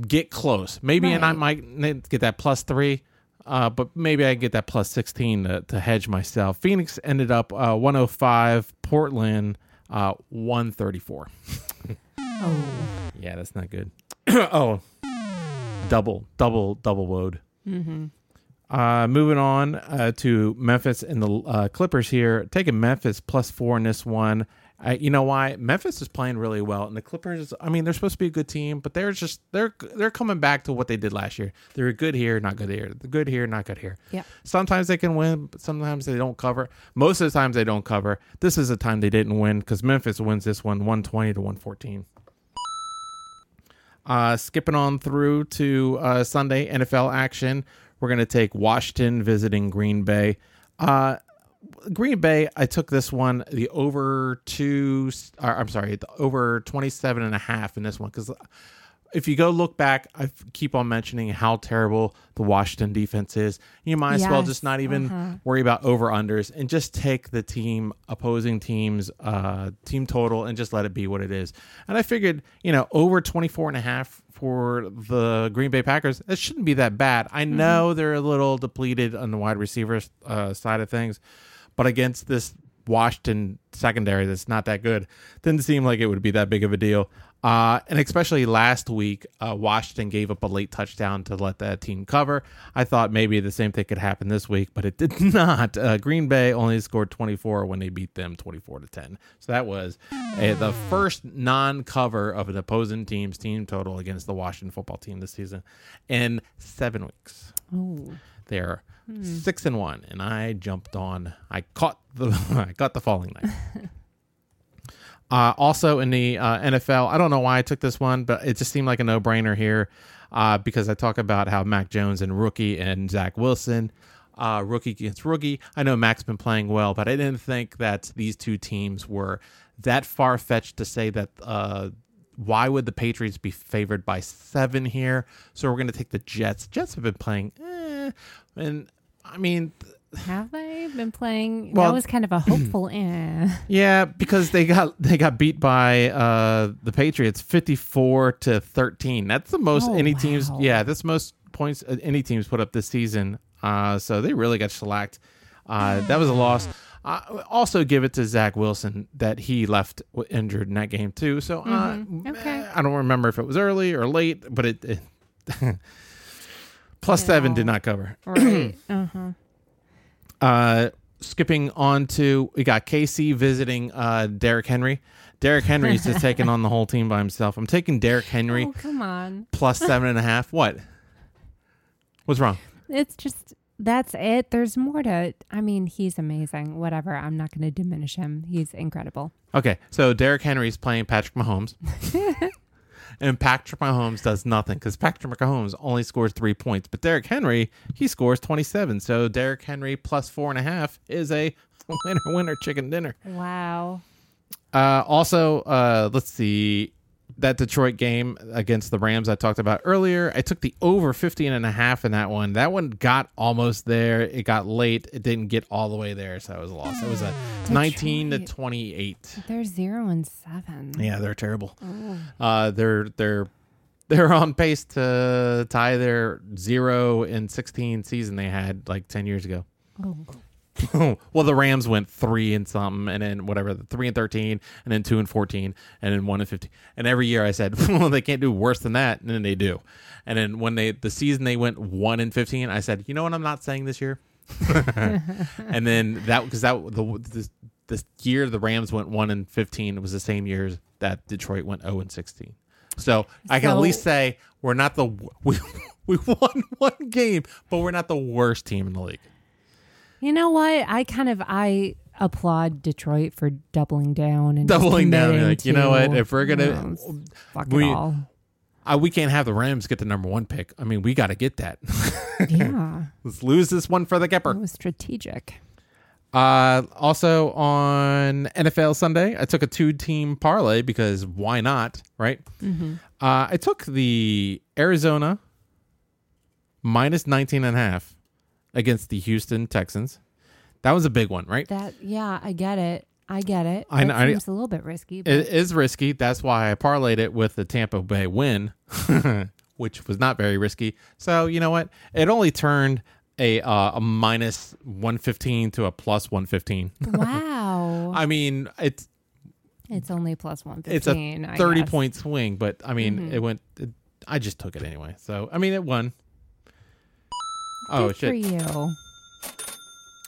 get close. Maybe, and I might get that plus three. Uh, but maybe I get that plus 16 to, to hedge myself. Phoenix ended up uh, 105, Portland uh, 134. Oh. Yeah, that's not good. oh, double, double, double woed. Mm-hmm. Uh, moving on uh, to Memphis and the uh, Clippers here. Taking Memphis plus four in this one. Uh, you know why? Memphis is playing really well, and the Clippers. I mean, they're supposed to be a good team, but they're just they're they're coming back to what they did last year. They're good here, not good here. They're good here, not good here. Yeah. Sometimes they can win, but sometimes they don't cover. Most of the times they don't cover. This is the time they didn't win because Memphis wins this one, one twenty to one fourteen. Uh, skipping on through to uh, Sunday NFL action, we're going to take Washington visiting Green Bay. Uh, Green Bay, I took this one, the over two, or, I'm sorry, the over 27 and a half in this one because if you go look back, I keep on mentioning how terrible the Washington defense is. You might as well just not even uh-huh. worry about over unders and just take the team opposing teams uh team total and just let it be what it is. And I figured, you know, over 24 and a half for the Green Bay Packers, it shouldn't be that bad. I know they're a little depleted on the wide receivers uh, side of things, but against this Washington secondary that's not that good. Didn't seem like it would be that big of a deal. Uh, and especially last week, uh, Washington gave up a late touchdown to let that team cover. I thought maybe the same thing could happen this week, but it did not. Uh, Green Bay only scored 24 when they beat them 24 to 10. So that was uh, the first non-cover of an opposing team's team total against the Washington football team this season in seven weeks. Oh, They're six and one, and I jumped on. I caught the I caught the falling knife. Uh, also in the uh, NFL, I don't know why I took this one, but it just seemed like a no brainer here uh, because I talk about how Mac Jones and rookie and Zach Wilson, uh, rookie against rookie. I know Mac's been playing well, but I didn't think that these two teams were that far fetched to say that. Uh, why would the Patriots be favored by seven here? So we're going to take the Jets. Jets have been playing, eh, and I mean, have they been playing? Well- that was kind of a hopeful. eh. Yeah, because they got they got beat by uh the Patriots 54 to 13. That's the most Oh, any teams yeah, that's most points uh, any teams put up this season. Uh so they really got shellacked. Uh that was a loss. Uh, also give it to Zach Wilson that he left injured in that game too. So uh, Mhm. Okay. I don't remember if it was early or late, but it, it plus 7 did not cover. Right. uh huh. Uh, skipping on to we got KC visiting uh Derrick Henry. Derrick Henry's just taking on the whole team by himself. I'm taking Derrick Henry Oh, come on. plus seven and a half. What? What's wrong? It's just that's it. There's more to. I mean, he's amazing. Whatever. I'm not going to diminish him. He's incredible. Okay, so Derrick Henry's playing Patrick Mahomes. and Patrick Mahomes does nothing because Patrick Mahomes only scores three points, but Derrick Henry he scores twenty seven. So Derrick Henry plus four and a half is a winner winner chicken dinner. Wow. Uh, also, uh, let's see that Detroit game against the Rams I talked about earlier. I took the over 15 and a half in that one. That one got almost there. It got late. It didn't get all the way there, so it was a loss. It was a 19 to 28. They're zero and seven. Yeah, they're terrible. Oh. Uh, they're they're they're on pace to tie their 0 and 16 season they had like 10 years ago. Oh. well, the Rams went three and something, and then whatever, the three and thirteen, and then two and fourteen, and then one and fifteen. And every year I said, well, they can't do worse than that, and then they do. And then when they the season they went one and fifteen, I said, you know what, I'm not saying this year. and then that because that the this, this year the Rams went one and fifteen. It was the same year that Detroit went zero and sixteen. So I can at least say we're not the we we won one game, but we're not the worst team in the league. You know what? I kind of I applaud Detroit for doubling down and Doubling down, like, you know what, if we're gonna- you know, fuck we- all. Uh, we can't have the Rams get the number one pick. I mean, we got to get that. Yeah, Let's lose this one for the it was strategic. Uh, also on NFL Sunday, I took a two-team parlay because why not, right? Mm-hmm. Uh, I took the Arizona minus 19 and a half against the Houston Texans. That was a big one, right? That yeah, I get it. I get it. I know- I- seems a little bit risky. But It is risky. That's why I parlayed it with the Tampa Bay win, which was not very risky. So you know what? It only turned a uh, a minus one fifteen to a plus one fifteen. wow, I mean, it's it's only plus one fifteen. it's a thirty point swing, but I mean, Mhm. it went. It, I just took it anyway. So I mean, it won. Oh Good shit! for you.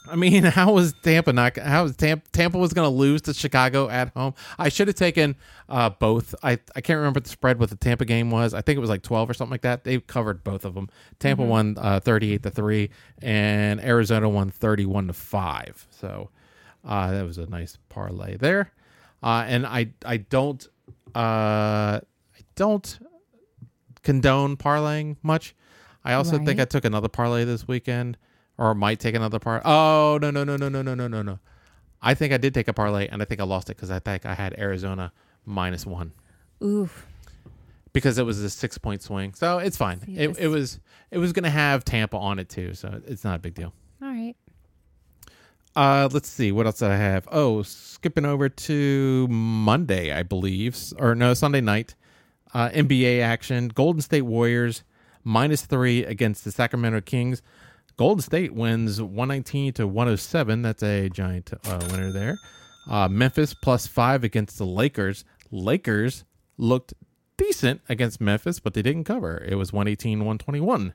I mean, how was Tampa not? How was Tampa? Tampa was going to lose to Chicago at home. I should have taken uh, both. I I can't remember the spread what the Tampa game was. I think it was like twelve or something like that. They covered both of them. Tampa won uh, thirty eight to three, and Arizona won thirty one to five. So uh, that was a nice parlay there. Uh, and I I don't uh, I don't condone parlaying much. I also think I took another parlay this weekend, or might take another parlay. Oh no no no no no no no no no! I think I did take a parlay, and I think I lost it because I think I had Arizona minus one Oof. because it was a six point swing. So it's fine. See, It, it was it was gonna have Tampa on it too, so it's not a big deal. All right. Uh, let's see what else did I have. Oh, skipping over to Monday, I believe, or no Sunday night. Uh, NBA action: Golden State Warriors minus three against the Sacramento Kings. Golden State wins 119 to 107. That's a giant uh, winner there. Uh, Memphis plus five against the Lakers. Lakers looked decent against Memphis, but they didn't cover. It was 118 121.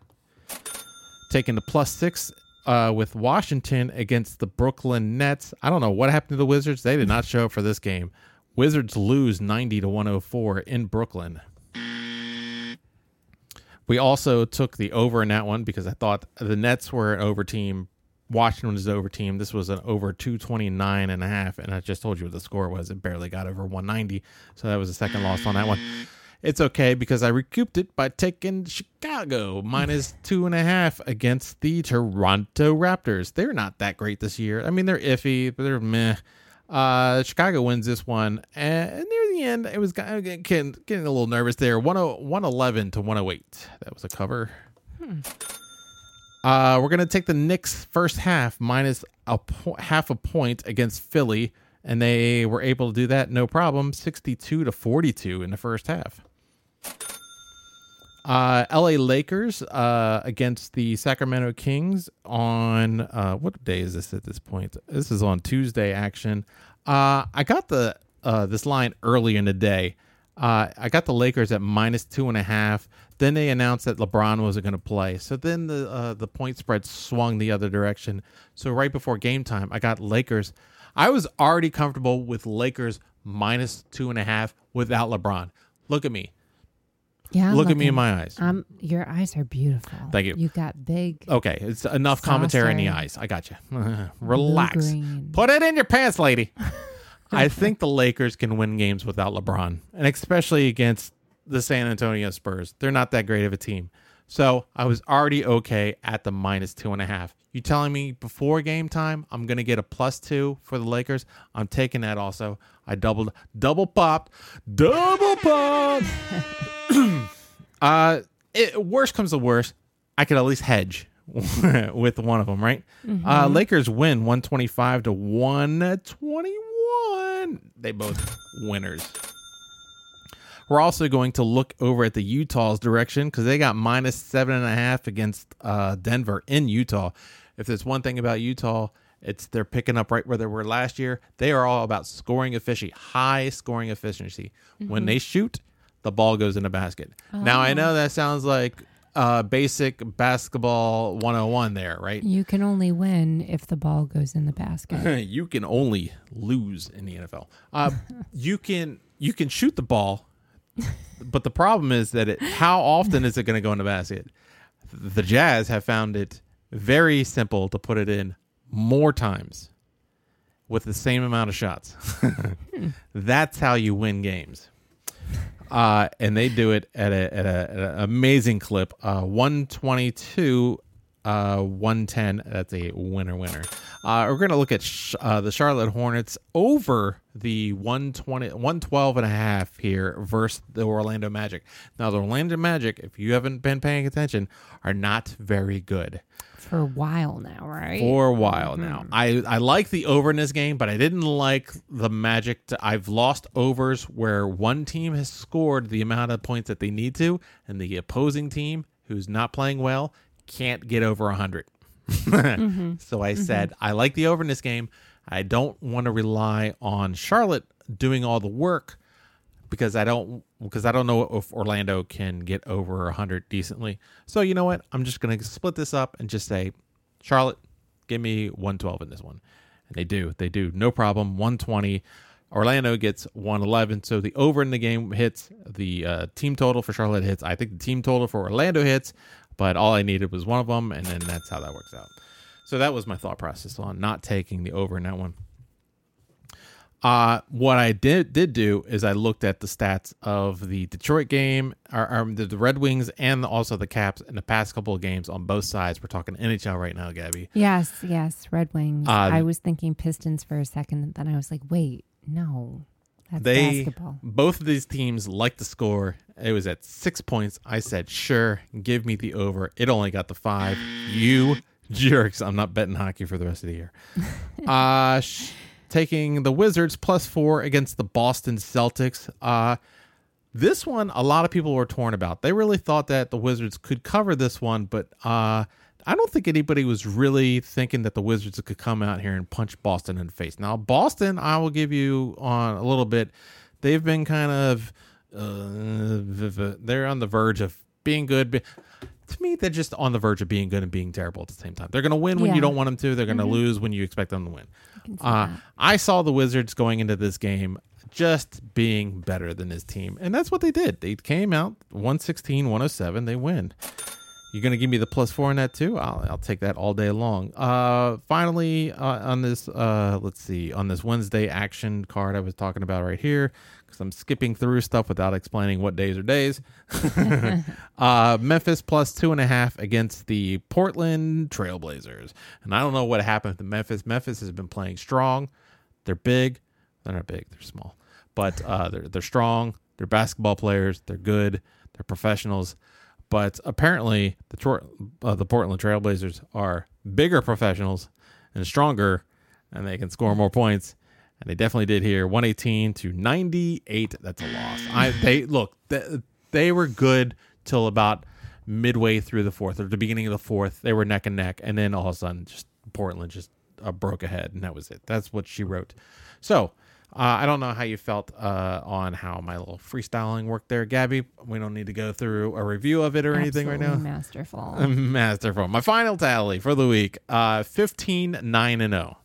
Taking the plus six uh, with Washington against the Brooklyn Nets. I don't know what happened to the Wizards. They did not show up for this game. Wizards lose 90 to 104 in Brooklyn. We also took the over in that one because I thought the Nets were an over team. Washington was over team. This was an over 229 and a half. And I just told you what the score was. It barely got over 190. So that was the second loss on that one. It's okay because I recouped it by taking Chicago minus two and a half against the Toronto Raptors. They're not that great this year. I mean, they're iffy, but they're meh. Uh, Chicago wins this one, and near the end, it was getting, getting a little nervous there. 111 to 108. That was a cover. Hmm. Uh, we're gonna take the Knicks first half minus a po- half a point against Philly, and they were able to do that no problem, 62 to 42 in the first half. Uh, LA Lakers uh, against the Sacramento Kings on uh, what day is this at this point? This is on Tuesday action. Uh, I got the uh, this line early in the day. Uh, I got the Lakers at minus two and a half. Then they announced that LeBron wasn't going to play. So then the uh, the point spread swung the other direction. So right before game time, I got Lakers. I was already comfortable with Lakers minus two and a half without LeBron. Look at me. Yeah. I'm Look at me looking- in my eyes. Um, your eyes are beautiful. Thank you. You got big. Okay, it's enough commentary in the Saucer. eyes. I got you. Relax. Put it in your pants, lady. I think the Lakers can win games without LeBron, and especially against the San Antonio Spurs. They're not that great of a team. So I was already okay at the minus two and a half. You telling me before game time I'm gonna get a plus two for the Lakers? I'm taking that also. I doubled, double popped, double popped. uh, it, worst comes to worst, I could at least hedge with one of them, right? Uh, Lakers win 125 to 121. They both winners. We're also going to look over at the Utah's direction because they got minus seven and a half against uh, Denver in Utah. If there's one thing about Utah, it's they're picking up right where they were last year. They are all about scoring efficiency, high scoring efficiency. When they shoot, the ball goes in the basket. Now I know that sounds like uh, basic basketball 101 there, right? You can only win if the ball goes in the basket. you can only lose in the NFL. Uh, you can you can shoot the ball, but the problem is that it, how often is it going to go in the basket? The Jazz have found it very simple to put it in more times with the same amount of shots. That's how you win games. Uh, and they do it at a at a, at an amazing clip. Uh, one twenty two, uh, one ten. That's a winner winner. Uh, we're gonna look at sh- uh, the Charlotte Hornets over the 120, 112 and a half here versus the Orlando Magic. Now the Orlando Magic, if you haven't been paying attention, are not very good For a while now, right? for a while now. I, I like the over in this game, but I didn't like the magic. To, I've lost overs where one team has scored the amount of points that they need to, and the opposing team, who's not playing well, can't get over 100. So I said, I like the over in this game. I don't want to rely on Charlotte doing all the work because I don't because I don't know if Orlando can get over 100 decently. So you know what? I'm just going to split this up and just say Charlotte, give me 112 in this one. And they do. They do. No problem. 120. Orlando gets 111. So the over in the game hits. The uh, team total for Charlotte hits. I think the team total for Orlando hits, but all I needed was one of them, and then that's how that works out. So that was my thought process on not taking the over in that one. Uh, what I did did do is I looked at the stats of the Detroit game, or, or the, the Red Wings, and also the Caps in the past couple of games on both sides. We're talking NHL right now, Gabby. yes, yes, Red Wings. Uh, I was thinking Pistons for a second, and then I was like, wait, no, that's They basketball. both of these teams like to score. It was at six points. I said, sure, give me the over. It only got the five. You jerks! I'm not betting hockey for the rest of the year. uh sh- taking the Wizards plus four against the Boston Celtics. Uh this one, a lot of people were torn about. They really thought that the Wizards could cover this one, but uh I don't think anybody was really thinking that the Wizards could come out here and punch Boston in the face. Now, Boston, I will give you on a little bit. They've been kind of uh, they're on the verge of being good. To me, they're just on the verge of being good and being terrible at the same time. They're going to win when Yeah. you don't want them to. They're going to lose when you expect them to win. see Uh. I saw the Wizards going into this game just being better than his team, and that's what they did. They came out 116, 107. They win. You're going to give me the plus four in that too? I'll, I'll take that all day long. Uh, finally, uh, on this, uh, let's see, on this Wednesday action card I was talking about right here, because I'm skipping through stuff without explaining what days are days. uh, Memphis plus two and a half against the Portland Trailblazers. And I don't know what happened to Memphis. Memphis has been playing strong. They're big. They're not big. They're small, but uh, they're they're strong. They're basketball players. They're good. They're professionals. But apparently, the Tor- uh, the Portland Trailblazers are bigger professionals and stronger, and they can score more points. And they definitely did here, one eighteen to ninety eight. That's a loss. I they look they, they were good till about midway through the fourth or the beginning of the fourth. They were neck and neck, and then all of a sudden, just Portland just uh, broke ahead, and that was it. That's what she wrote. So. Uh, I don't know how you felt uh, on how my little freestyling worked there, Gabby. We don't need to go through a review of it or anything right now. Masterful. Masterful. My final tally for the week uh 15 9 and 0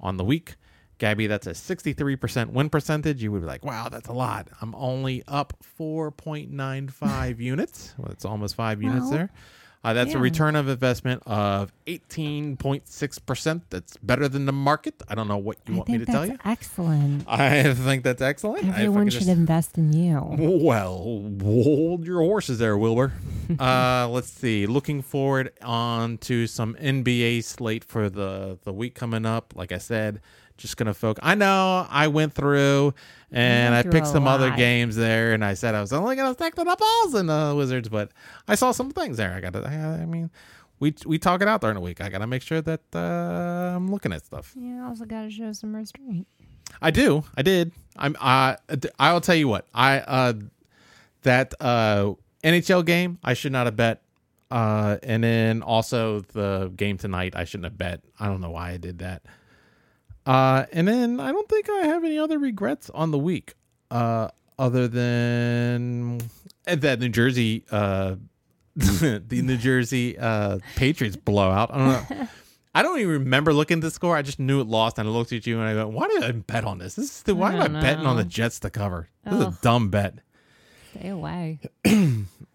on the week. Gabby, that's a 63% win percentage. You would be like, wow, that's a lot. I'm only up 4.95 units. Well, it's almost five units there. Uh, that's a return of investment of 18.6%. That's better than the market. I don't know what you I want me to tell you. excellent. I think that's excellent. Everyone should just- invest in you. well, hold your horses there, Wilbur. uh, let's see. Looking forward on to some NBA slate for the the week coming up. Like I said, just gonna focus. I know I went through and went I through picked some other games there, and I said I was only gonna stack the Bulls and the Wizards, but I saw some things there. I got to. I, I mean. We, we talk it out during the week. I gotta make sure that uh, I'm looking at stuff. You also got to show some restraint. I do. I did. I'm. Uh, I will tell you what. I uh, that uh NHL game I should not have bet. Uh, and then also the game tonight I shouldn't have bet. I don't know why I did that. Uh, and then I don't think I have any other regrets on the week. Uh, other than that New Jersey uh the New Jersey uh Patriots blowout. I don't know. I don't even remember looking at the score. I just knew it lost, and I looked at you and I go, "Why did I bet on this? This is the, why am I betting on the. Jets to cover? This is a dumb bet." Stay away.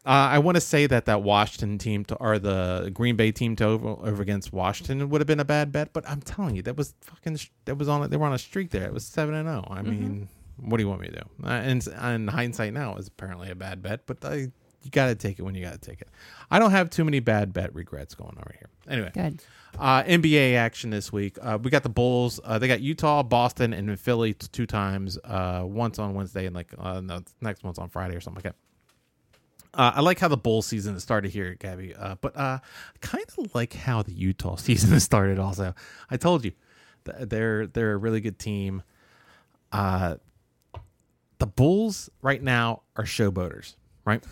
Uh, I want to say that that Washington team to or the Green Bay team to over, over against Washington would have been a bad bet, but I'm telling you that was fucking that was on. They were on a streak there. It was seven and zero. I mean, what do you want me to do? Uh, and in hindsight, now is apparently a bad bet, but I, you got to take it when you got to take it. I don't have too many bad bet regrets going on right here. Anyway, Good. Uh, NBA action this week. Uh, we got the Bulls. Uh, they got Utah, Boston, and Philly two times. Uh, once on Wednesday and like uh, no, next one's on Friday or something like that. Uh, I like how the bowl season has started here, Gabby. Uh, but uh, kind of like how the Utah season has started. Also, I told you th- they're they're a really good team. Uh, the Bulls right now are showboaters, right?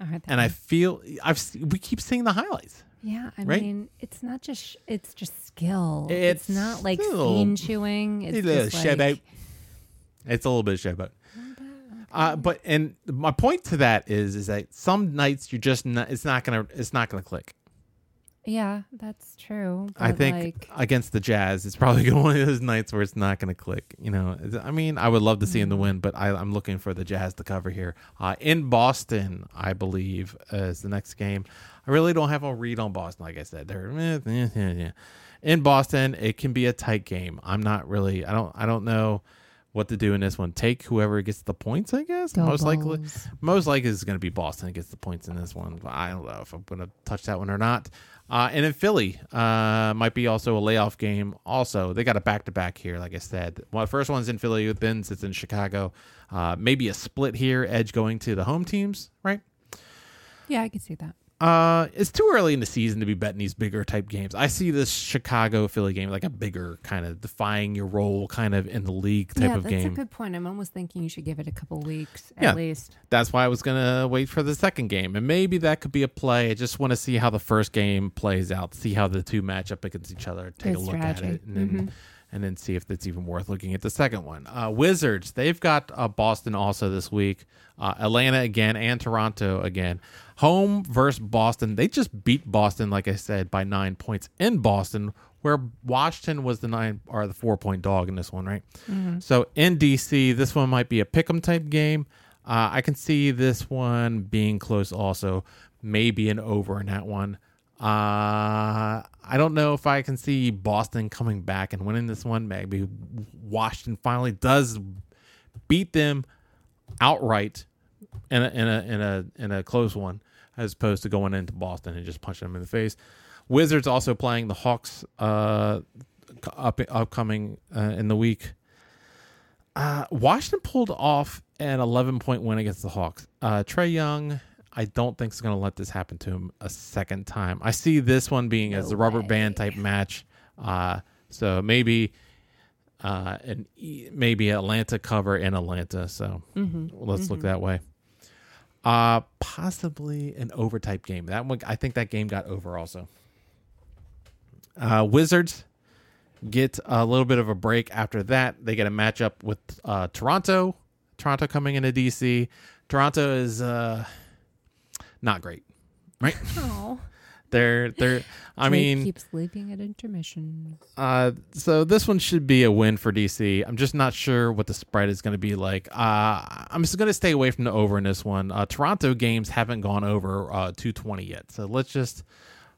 Right. And I feel I've we keep seeing the highlights. Yeah, I right? mean, it's not just sh- it's just skill. It's It's, not like still- scene chewing. It's It's a just like It's a little bit of showboat. Uh, but and my point to that is is that some nights you're just not, it's not gonna it's not gonna click. Yeah, that's true. I think like, against the Jazz, it's probably one of those nights where it's not gonna click. You know, I mean, I would love to see him to win, but I, I'm looking for the Jazz to cover here uh, in Boston. I believe is the next game. I really don't have a read on Boston. Like I said, they're eh, eh, eh, eh. in Boston. It can be a tight game. I'm not really. I don't. I don't know what to do in this one. Take whoever gets the points. I guess Go most likely. Most likely is going to be Boston that gets the points in this one. But I don't know if I'm going to touch that one or not. Uh, and then Philly uh, might be also a layoff game. Also, they got a back to back here. Like I said, well, the first one's in Philly. Then it's in Chicago. Uh, maybe a split here. Edge going to the home teams, right? Yeah, I can see that. Uh, it's too early in the season to be betting these bigger type games. I see this Chicago Philly game like a bigger kind of defying your role kind of in the league type yeah, of game. that's a good point. I'm almost thinking you should give it a couple weeks at Yeah. least. That's why I was gonna wait for the second game, and maybe that could be a play. I just want to see how the first game plays out, see how the two match up against each other, take a look at it, and then and then see if it's even worth looking at the second one. Uh, Wizards, they've got uh, Boston also this week, uh, Atlanta again, and Toronto again. Home versus Boston. They just beat Boston, like I said, by nine points in Boston, where Washington was the nine or the four point dog in this one, right? So in DC, this one might be a pick'em type game. Uh, I can see this one being close also, maybe an over in that one. Uh, I don't know if I can see Boston coming back and winning this one. Maybe Washington finally does beat them outright in a in a in a in a close one, as opposed to going into Boston and just punching them in the face. Wizards also playing the Hawks uh, up upcoming uh, in the week. Uh, Washington pulled off an 11 point win against the Hawks. Uh, Trae Young, I don't think is going to let this happen to him a second time. I see this one being as No a rubber band type match. Uh, so maybe uh, an e- maybe Atlanta cover in Atlanta. So let's look that way. Uh, possibly an over type game. That one, I think that game got over also. Uh, Wizards get a little bit of a break after that. They get a matchup with uh, Toronto. Toronto coming into DC. Toronto is uh, not great, right? Oh, they're they're. I mean, keeps leaving at intermission. uh, so this one should be a win for DC. I'm just not sure what the spread is going to be like. Uh, I'm just going to stay away from the over in this one. Uh, Toronto games haven't gone over uh, 220 yet, so let's just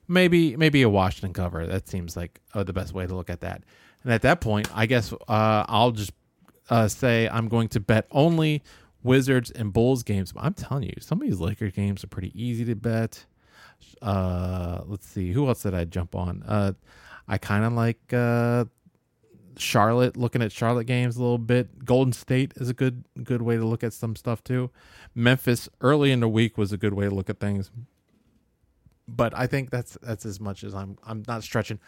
maybe maybe a Washington cover. That seems like uh, the best way to look at that. And at that point, I guess uh, I'll just uh, say I'm going to bet only Wizards and Bulls games. I'm telling you, some of these Lakers games are pretty easy to bet. Uh, let's see, who else did I jump on? Uh, I kind of like uh, Charlotte. Looking at Charlotte games a little bit. Golden State is a good good way to look at some stuff too. Memphis early in the week was a good way to look at things. But I think that's that's as much as I'm I'm not stretching.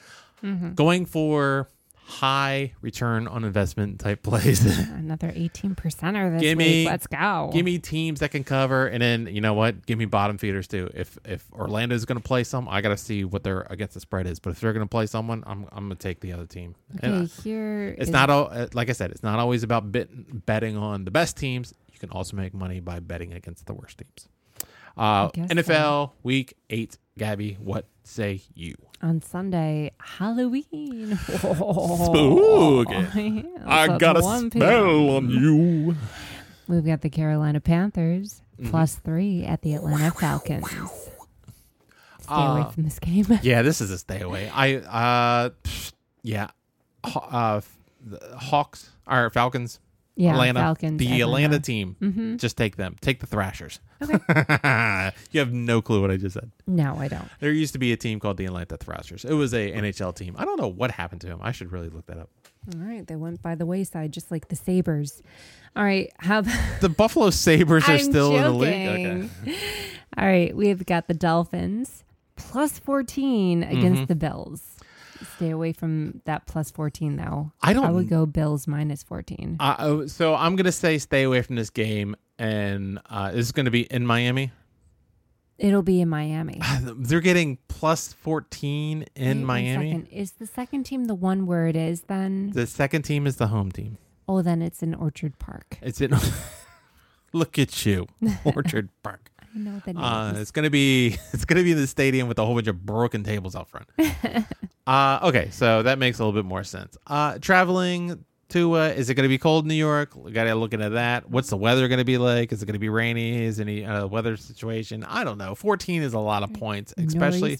Going for high return on investment type plays. Another 18 percenter this Gimme- week. Let's go. Give me teams that can cover, and then you know what? Give me bottom feeders too. If if Orlando is going to play some, I got to see what their against the spread is. But if they're going to play someone, I'm I'm going to take the other team. And, Okay, uh, here it's is- not all uh, like I said. It's not always about bet, betting on the best teams. You can also make money by betting against the worst teams. Uh, NFL Week Eight, Gabby. What say you? on Sunday, Halloween. Spooky. Yeah, I got a 1 p.m. spell on you. We've got the Carolina Panthers Mm-hmm. plus three at the Atlanta Falcons. Stay Uh, away from this game. Yeah, this is a stay away. I uh, pfft, yeah, Haw- uh, the Hawks or Falcons. Yeah, Atlanta, Falcons. the Atlanta Atlanta. team. Mhm. Just take them. Take the Thrashers. Okay. you have no clue what I just said. No, I don't. There used to be a team called the Atlanta Thrashers. It was a NHL team. I don't know what happened to him. I should really look that up. All right, they went by the wayside, just like the Sabres. All right, how about The Buffalo Sabres are still in the league. Okay. All right, we've got the Dolphins plus 14 against Mhm. the Bills. Stay away from that plus 14 though. I don't. I would go Bills minus 14. Uh, so I'm gonna say stay away from this game, and uh, this is gonna be in Miami. It'll be in Miami. They're getting plus 14 in Wait Miami. second. Is the second team the one where it is then? The second team is the home team. Oh, then it's in Orchard Park. It's in. Look at you, Orchard Park. I know the names. Uh, it's gonna be it's gonna be in the stadium with a whole bunch of broken tables out front. uh, okay, so that makes a little bit more sense. Uh, traveling to uh, is it gonna be cold in New York? We gotta look into that. What's the weather gonna be like? Is it gonna be rainy? Is any uh, weather situation? I don't know. Fourteen is a lot of points, especially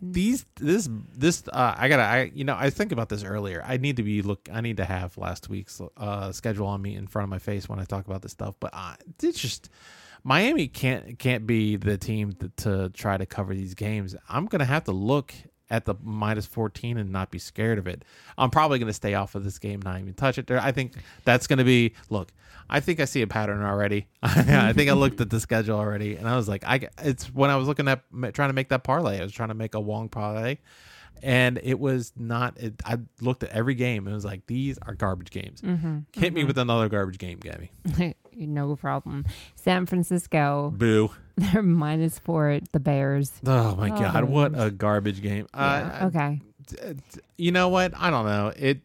these this this uh i gotta i you know i think about this earlier i need to be look i need to have last week's uh schedule on me in front of my face when i talk about this stuff but uh it's just miami can't can't be the team to, to try to cover these games i'm gonna have to look at the minus 14 and not be scared of it. I'm probably going to stay off of this game, not even touch it. There, I think that's going to be. Look, I think I see a pattern already. I think I looked at the schedule already, and I was like, I. It's when I was looking at trying to make that parlay. I was trying to make a Wong parlay, and it was not. It, I looked at every game and it was like, these are garbage games. Mm-hmm. Hit me with another garbage game, Gabby. no problem. San Francisco, Boo. they're minus four at the Bears. Oh my Oh, god, what a garbage game. Yeah, Uh, okay. you know what? I don't know. It.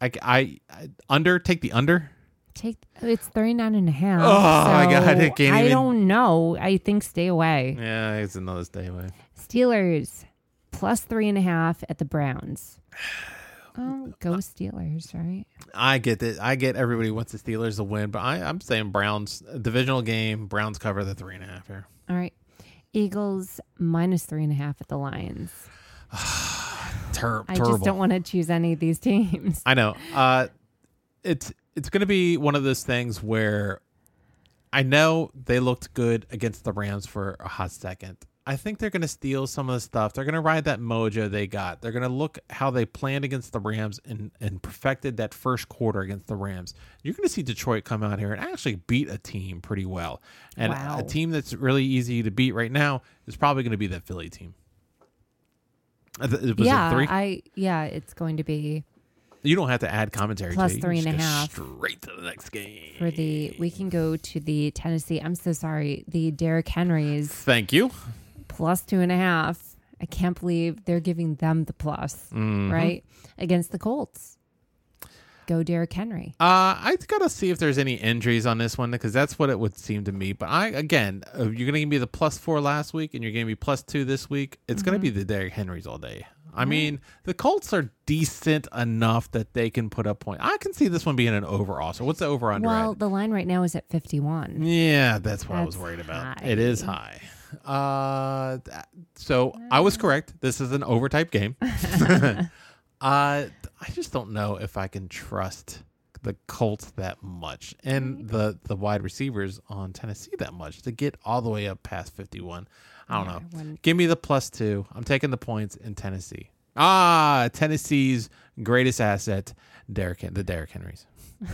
I, I, I under take the under. Take it's 39 and a half. Oh, my God, I I even- don't know. I think stay away. Yeah, it's another stay away. Steelers plus three and a half at the Browns. Oh, go Steelers, right? I get that. I get everybody wants the Steelers to win, but I, I'm saying Browns divisional game. Browns cover the three and a half here. All right. Eagles minus three and a half at the Lions. Ter- I terrible. just don't want to choose any of these teams. I know. Uh, it's it's going to be one of those things where I know they looked good against the Rams for a hot second. I think they're going to steal some of the stuff. They're going to ride that mojo they got. They're going to look how they planned against the Rams and, and perfected that first quarter against the Rams. You're going to see Detroit come out here and actually beat a team pretty well. And Wow. a team that's really easy to beat right now is probably going to be that Philly team. Uh, Was yeah, three? I yeah, it's going to be You don't have to add commentary. Plus to it. You and a half. Straight to the next game. for the. We can go to the Tennessee. I'm so sorry. The Derrick Henrys Thank you. Plus two and a half. I can't believe they're giving them the plus, Mhm. right against the Colts. Go Derrick Henry. Uh, I gotta see if there's any injuries on this one because that's what it would seem to me. But I again, uh, you're gonna give me the plus four last week and you're gonna be plus two this week. It's gonna Mm-hmm. be the Derrick Henrys all day. I mean, the Colts are decent enough that they can put up points. I can see this one being an over also. What's the over under? Well, at? the line right now is at 51. Yeah, that's what I was worried about. high. It is high. Uh, so I was correct. This is an overtype game. uh, I just don't know if I can trust the Colts that much and the the wide receivers on Tennessee that much to get all the way up past fifty one. I don't Yeah, know. when- Give me the plus two. I'm taking the points in Tennessee. Ah, Tennessee's greatest asset, Derrick, the Derrick Henrys.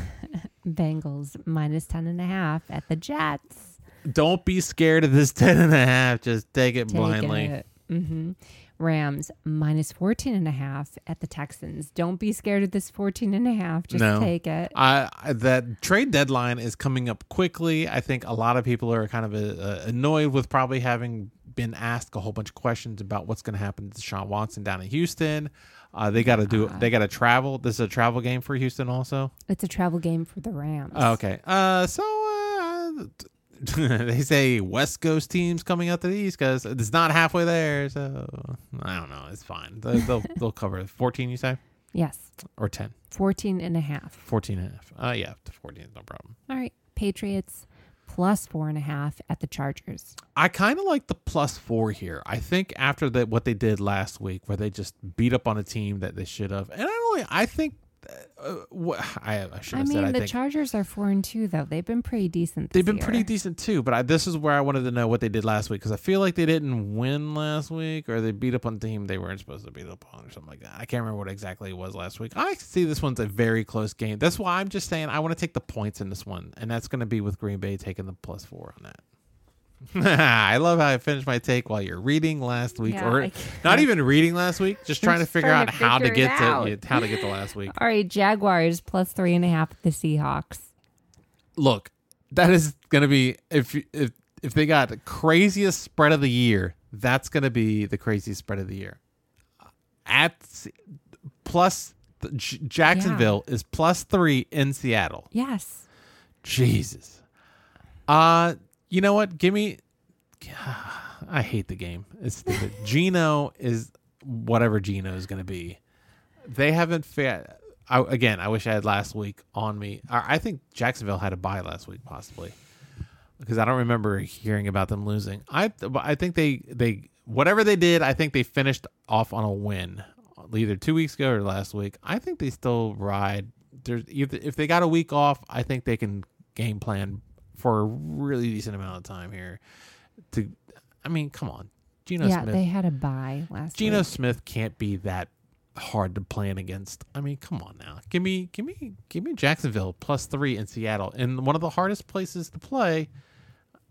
Bengals minus 10 and a half at the Jets. Don't be scared of this 10 and a half. Just take it Take blindly. it. hmm Rams minus 14 and a half at the Texans. Don't be scared of this 14 and a half. Just No. take it. I, I that trade deadline is coming up quickly. I think a lot of people are kind of uh, annoyed with probably having been asked a whole bunch of questions about what's going to happen to Deshaun Watson down in Houston. Uh, they got to do. They got to travel. This is a travel game for Houston, also. It's a travel game for the Rams. Okay. Uh, so uh, they say West Coast teams coming out to the East Coast. It's not halfway there, so I don't know. It's fine. They, they'll they'll cover it. Fourteen, you say, Yes. or 10? 14 and a half. 14 and a half. Uh, yeah, 14 is no problem. All right. Patriots plus four and a half at the Chargers. I kind of like the plus four here. I think after that, what they did last week, where they just beat up on a team that they should have, and I don't. Really, I think. Uh, what I, I should I have mean, said. I the think Chargers are four and two, though. They've been pretty decent. This they've been year. pretty decent too. But I, this is where I wanted to know what they did last week because I feel like they didn't win last week, or they beat up on a team they weren't supposed to beat up on, or something like that. I can't remember what exactly it was last week. I see this one's a very close game. That's why I'm just saying I want to take the points in this one, and that's going to be with Green Bay taking the plus four on that. I love how I finished my take while you're reading last week, Yeah, or not even reading last week, just trying to figure trying out to how to figure it get to out. yeah, how to get to last week. All right. Jaguars plus three and a half the Seahawks. Look, that is going to be if if if they got the craziest spread of the year, that's going to be the craziest spread of the year. At plus the- J- Jacksonville is plus three in Seattle. Yes. Jesus. Uh, you know what? Give me. I hate the game. It's stupid. Geno is whatever Geno is going to be. They haven't fair. I, again, I wish I had last week on me. I I think Jacksonville had a bye last week, possibly, because I don't remember hearing about them losing. I I think they they whatever they did, I think they finished off on a win, either two weeks ago or last week. I think they still ride. There's if if they got a week off, I think they can game plan for a really decent amount of time here. To, I mean, come on, Geno yeah, Smith. they had a bye last Geno week. Smith can't be that hard to plan against. I mean, come on now. Give me give me give me Jacksonville plus 3 in Seattle. In one of the hardest places to play.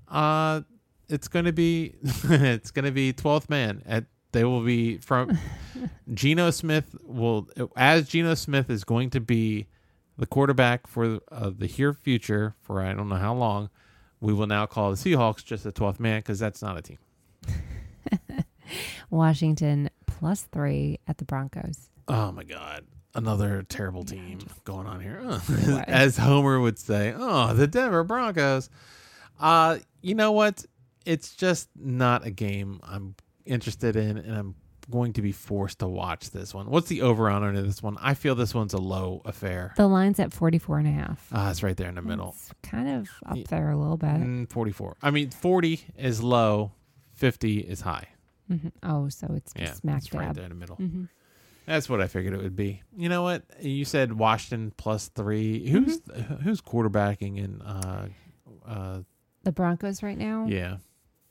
Uh it's going to be it's going to be 12th man at they will be from Geno Smith will as Geno Smith is going to be the quarterback for uh, the here future for I don't know how long. We will now call the Seahawks just a 12th man because that's not a team. Washington plus three at the Broncos. Oh my God. Another terrible team going on here. As Homer would say, oh, the Denver Broncos. Uh, you know what? It's just not a game I'm interested in, and I'm going to be forced to watch this one. What's the over on under this one? I feel this one's a low affair. The line's at 44 and a half. Ah, it's right there in the middle. It's kind of up there a little bit. Mm, 44. I mean, 40 is low, 50 is high. Mhm. Oh, so it's Yeah, smack it's right dab. there in the middle. hmm That's what I figured it would be. You know what? You said Washington plus three. Who's Mm-hmm. who's quarterbacking in? Uh, uh, The Broncos right now. yeah,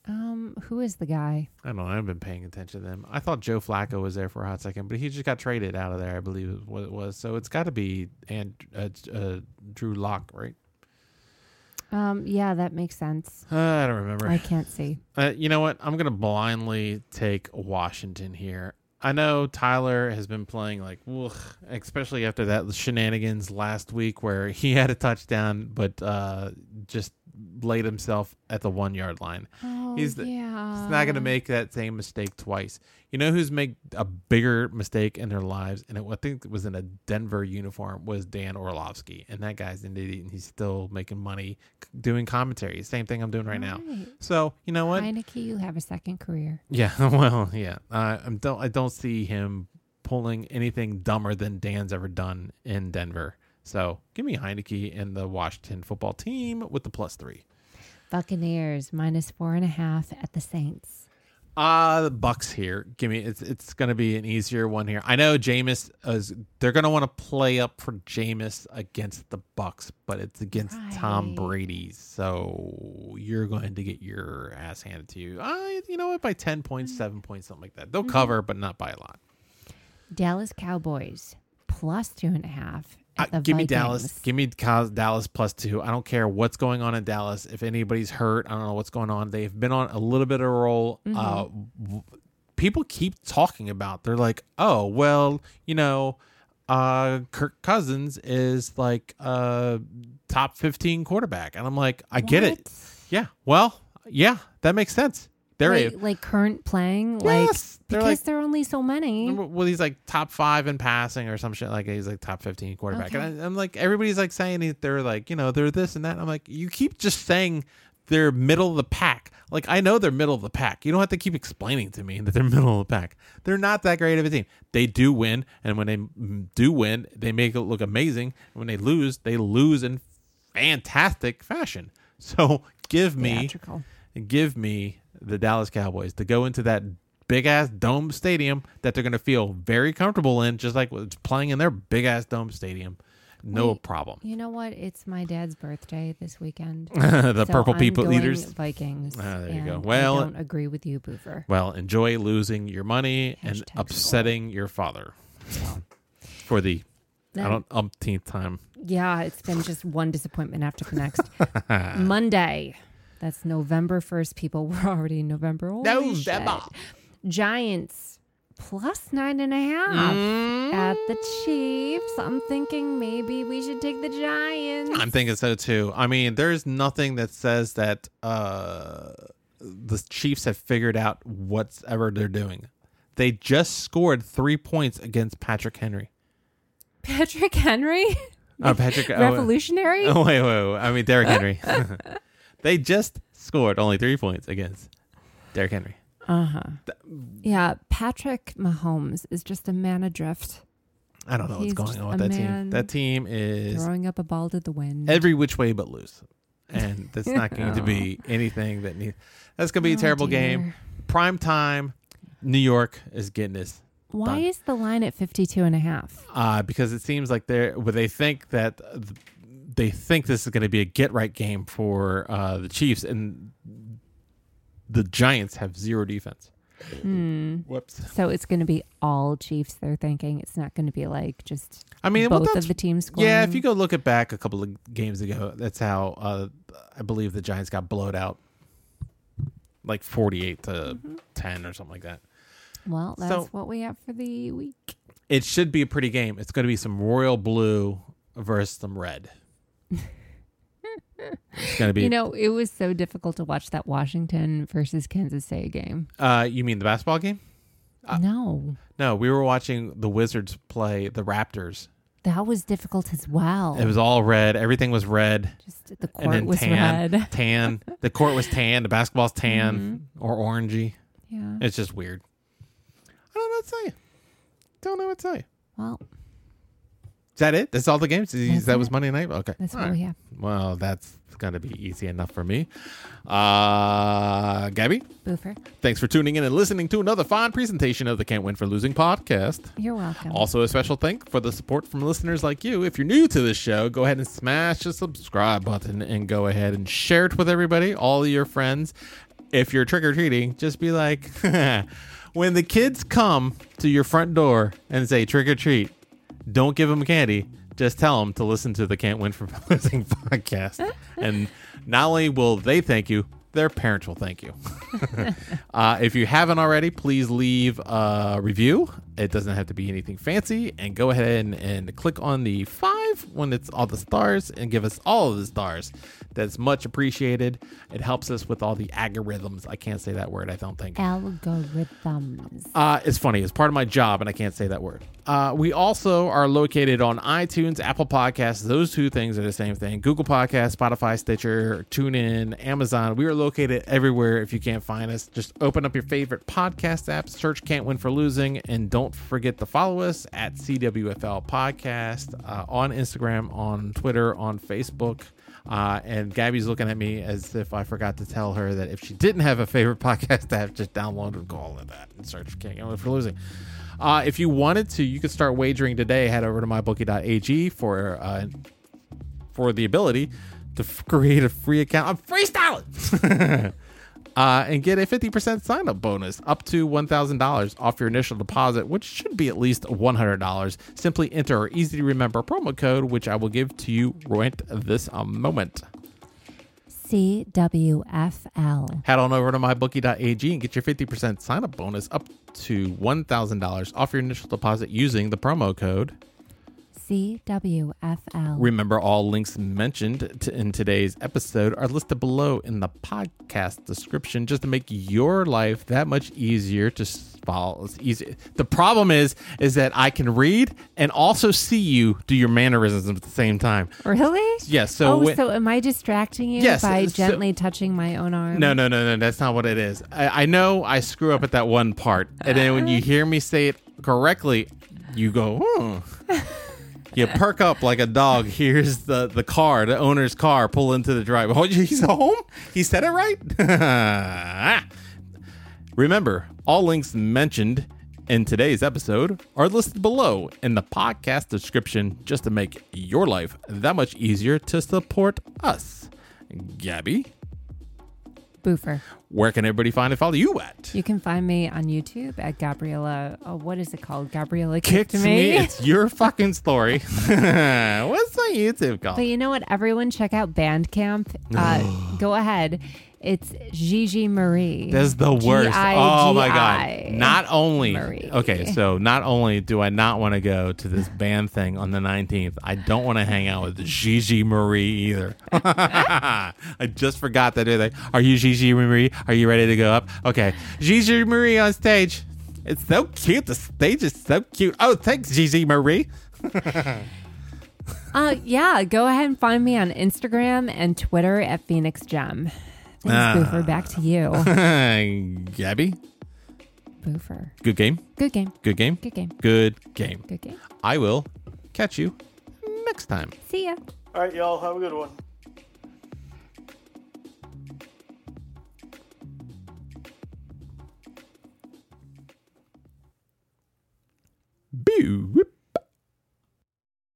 Um, who is the guy? I don't know. I've been paying attention to them. I thought Joe Flacco was there for a hot second, but he just got traded out of there. I believe is what it was. So it's got to be and uh, uh, Drew Lock, right? Um, yeah, that makes sense. Uh, I don't remember. I can't see. Uh, you know what? I'm gonna blindly take Washington here. I know Tyler has been playing like, ugh, especially after that shenanigans last week where he had a touchdown, but uh, just laid himself at the one yard line. Oh, He's the- yeah. He's not gonna make that same mistake twice. You know who's made a bigger mistake in their lives, and it, I think it was in a Denver uniform was Dan Orlovsky, and that guy's an idiot, and he's still making money doing commentary. Same thing I'm doing right now. So you know what? Heinicke, you have a second career. Yeah, well, yeah. Uh, I don't. I don't see him pulling anything dumber than Dan's ever done in Denver. So give me Heinicke and the Washington football team with the plus three. Buccaneers minus four and a half at the Saints. Uh the Bucks here. Give me. It's it's gonna be an easier one here. I know Jameis is. They're gonna want to play up for Jameis against the Bucks, but it's against Tom Right. Brady, so you're going to get your ass handed to you. Uh, you know what? By ten points, seven points, something like that. They'll cover, but not by a lot. Dallas Cowboys plus two and a half. Uh, give me Dallas. Give me Dallas plus two. I don't care what's going on in Dallas. If anybody's hurt, I don't know what's going on. They've been on a little bit of a roll. Mm-hmm. Uh, w- people keep talking about. They're like, oh well, you know, uh, Kirk Cousins is like a top fifteen quarterback, and I'm like, I get it. Yeah. Well, yeah, that makes sense. They're a- like, like current playing, Yes, like because like- there are only so many. well, he's like top five in passing or some shit like he's like top fifteen quarterback. Okay. And I, I'm like, everybody's like saying they're like, you know, they're this and that. I'm like, you keep just saying they're middle of the pack. Like I know they're middle of the pack. You don't have to keep explaining to me that they're middle of the pack. They're not that great of a team. They do win, and when they do win, they make it look amazing. When they lose, they lose in fantastic fashion. So give me Theatrical. give me the Dallas Cowboys to go into that big ass dome stadium that they're going to feel very comfortable in, just like it's playing in their big ass dome stadium. No Wait. problem. You know what? It's my dad's birthday this weekend. the So purple I'm people eaters. Vikings. Ah, there you go. Well- I don't agree with you, Boofer. Well, enjoy losing your money and Hashtag upsetting your father for the I don't umpteenth time. Yeah, it's been just one disappointment after the next. Monday. That's November 1st, people. We're already in November. Holy shit. November. Giants plus nine and a half at the Chiefs. I'm thinking maybe we should take the Giants. I'm thinking so too. I mean, there's nothing that says that uh, the Chiefs have figured out whatever they're doing. They just scored three points against Patrick Henry. Patrick Henry? Oh, Patrick Revolutionary? Oh, wait, wait, wait. I mean Derrick Henry. they just scored only three points against Derrick Henry. Uh huh. Yeah, Patrick Mahomes is just a man adrift, I don't know He's what's going on with that team. That team is throwing up a ball to the wind. every which way but loose, and that's not going to be anything that needs. That's going to be a Oh, terrible game. Prime time. New York is getting this. Why done. is the line at 52 and a half? uh, because it seems like they're well, they think that th- they think this is going to be a get right game for uh, the Chiefs, and the Giants have zero defense. Hmm. Whoops. So it's going to be all Chiefs. They're thinking it's not going to be like just I mean, both that's of the teams scoring. Yeah, if you go look at back a couple of games ago, that's how uh, I believe the Giants got blowed out, like forty-eight to Mm-hmm. ten or something like that. Well, that's So- what we have for the week. It should be a pretty game. It's going to be some royal blue versus some red. It's going to be. You know, it was so difficult to watch that Washington versus Kansas City game. uh, you mean the basketball game? Uh, no, No, we were watching the Wizards play the Raptors. that was difficult as well. It was all red. Everything was red. just the court was tan, red. tan. The court was tan. The basketball's tan Mm-hmm. or orangey. Yeah. It's just weird. I don't know what to tell you. Don't know what to tell you. Well, that it? That's all the games. Is- That's that was. Monday night. Okay, that's All what right. we have. Well, that's gonna be easy enough for me. Uh, Gabby, Boofer, thanks for tuning in and listening to another fine presentation of the Can't Win for Losing podcast. you're welcome. Also, a special thank for the support from listeners like you. If you're new to this show, go ahead and smash the subscribe button and go ahead and share it with everybody, all your friends. If you're trick or treating, just be like, when the kids come to your front door and say trick or treat, don't give them candy. Just tell them to listen to the Can't Win for Losing podcast. and not only will they thank you, their parents will thank you. Uh, if you haven't already, please leave a review. It doesn't have to be anything fancy. And go ahead and, and click on the five when it's all the stars and give us all of the stars. That's much appreciated. It helps us with all the algorithms. I can't say that word, I don't think. Algorithms. Uh, it's funny. It's part of my job, and I can't say that word. Uh, we also are located on iTunes, Apple Podcasts. Those two things are the same thing. Google Podcasts, Spotify, Stitcher, TuneIn, Amazon. We are located everywhere. If you can't find us, just open up your favorite podcast app, search "Can't Win for Losing," and don't forget to follow us at CWFL Podcast uh, on Instagram, on Twitter, on Facebook. Uh, and Gabby's looking at me as if I forgot to tell her that if she didn't have a favorite podcast app, just download and call it that and search Can't Get Win for Losing. Uh, if you wanted to, you could start wagering today. Head over to mybookie.ag for uh, for the ability to f- create a free account. I'm freestyling. uh, and get a 50% sign up bonus up to $1,000 off your initial deposit, which should be at least $100. Simply enter our easy to remember promo code, which I will give to you right this uh, moment. CWFL. Head on over to mybookie.ag and get your 50% sign up bonus up to $1,000 off your initial deposit using the promo code. CWFL. Remember, all links mentioned t- in today's episode are listed below in the podcast description just to make your life that much easier to follow. It's easy. The problem is, is that I can read and also see you do your mannerisms at the same time. Really? Yes. So, oh, when- so am I distracting you Yes, by so- gently touching my own arm? No, no, no, no. That's not what it is. I, I know I screw up at that one part, and then when you hear me say it correctly, you go, hmm. you perk up like a dog hears the the car, the owner's car, pull into the driveway. Oh, he's home. He said it right. Remember, all links mentioned in today's episode are listed below in the podcast description, just to make your life that much easier to support us. Gabby. Boofer. Where can everybody find and follow you at? You can find me on YouTube at Gabriella. Oh, what is it called? Gabriella Kicked kicked me. me. It's your fucking story. What's my YouTube called? But you know what? Everyone check out Bandcamp. Uh, go ahead. It's Gigi Marie. That's the worst. Oh my god! Not only Marie. okay, so not only do I not want to go to this band thing on the 19th, I don't want to hang out with Gigi Marie either. I just forgot that. Like, Are you Gigi Marie? Are you ready to go up? Okay, Gigi Marie on stage. It's so cute. The stage is so cute. Oh, thanks, Gigi Marie. Uh, yeah, go ahead and find me on Instagram and Twitter at Phoenix Gem. Thanks, Ah. Boofer. Back to you. Gabby, Boofer. good game. Good game. Good game. Good game. Good game. Good game. I will catch you next time. See ya. All right, y'all. Have a good one. Boo. Whoop.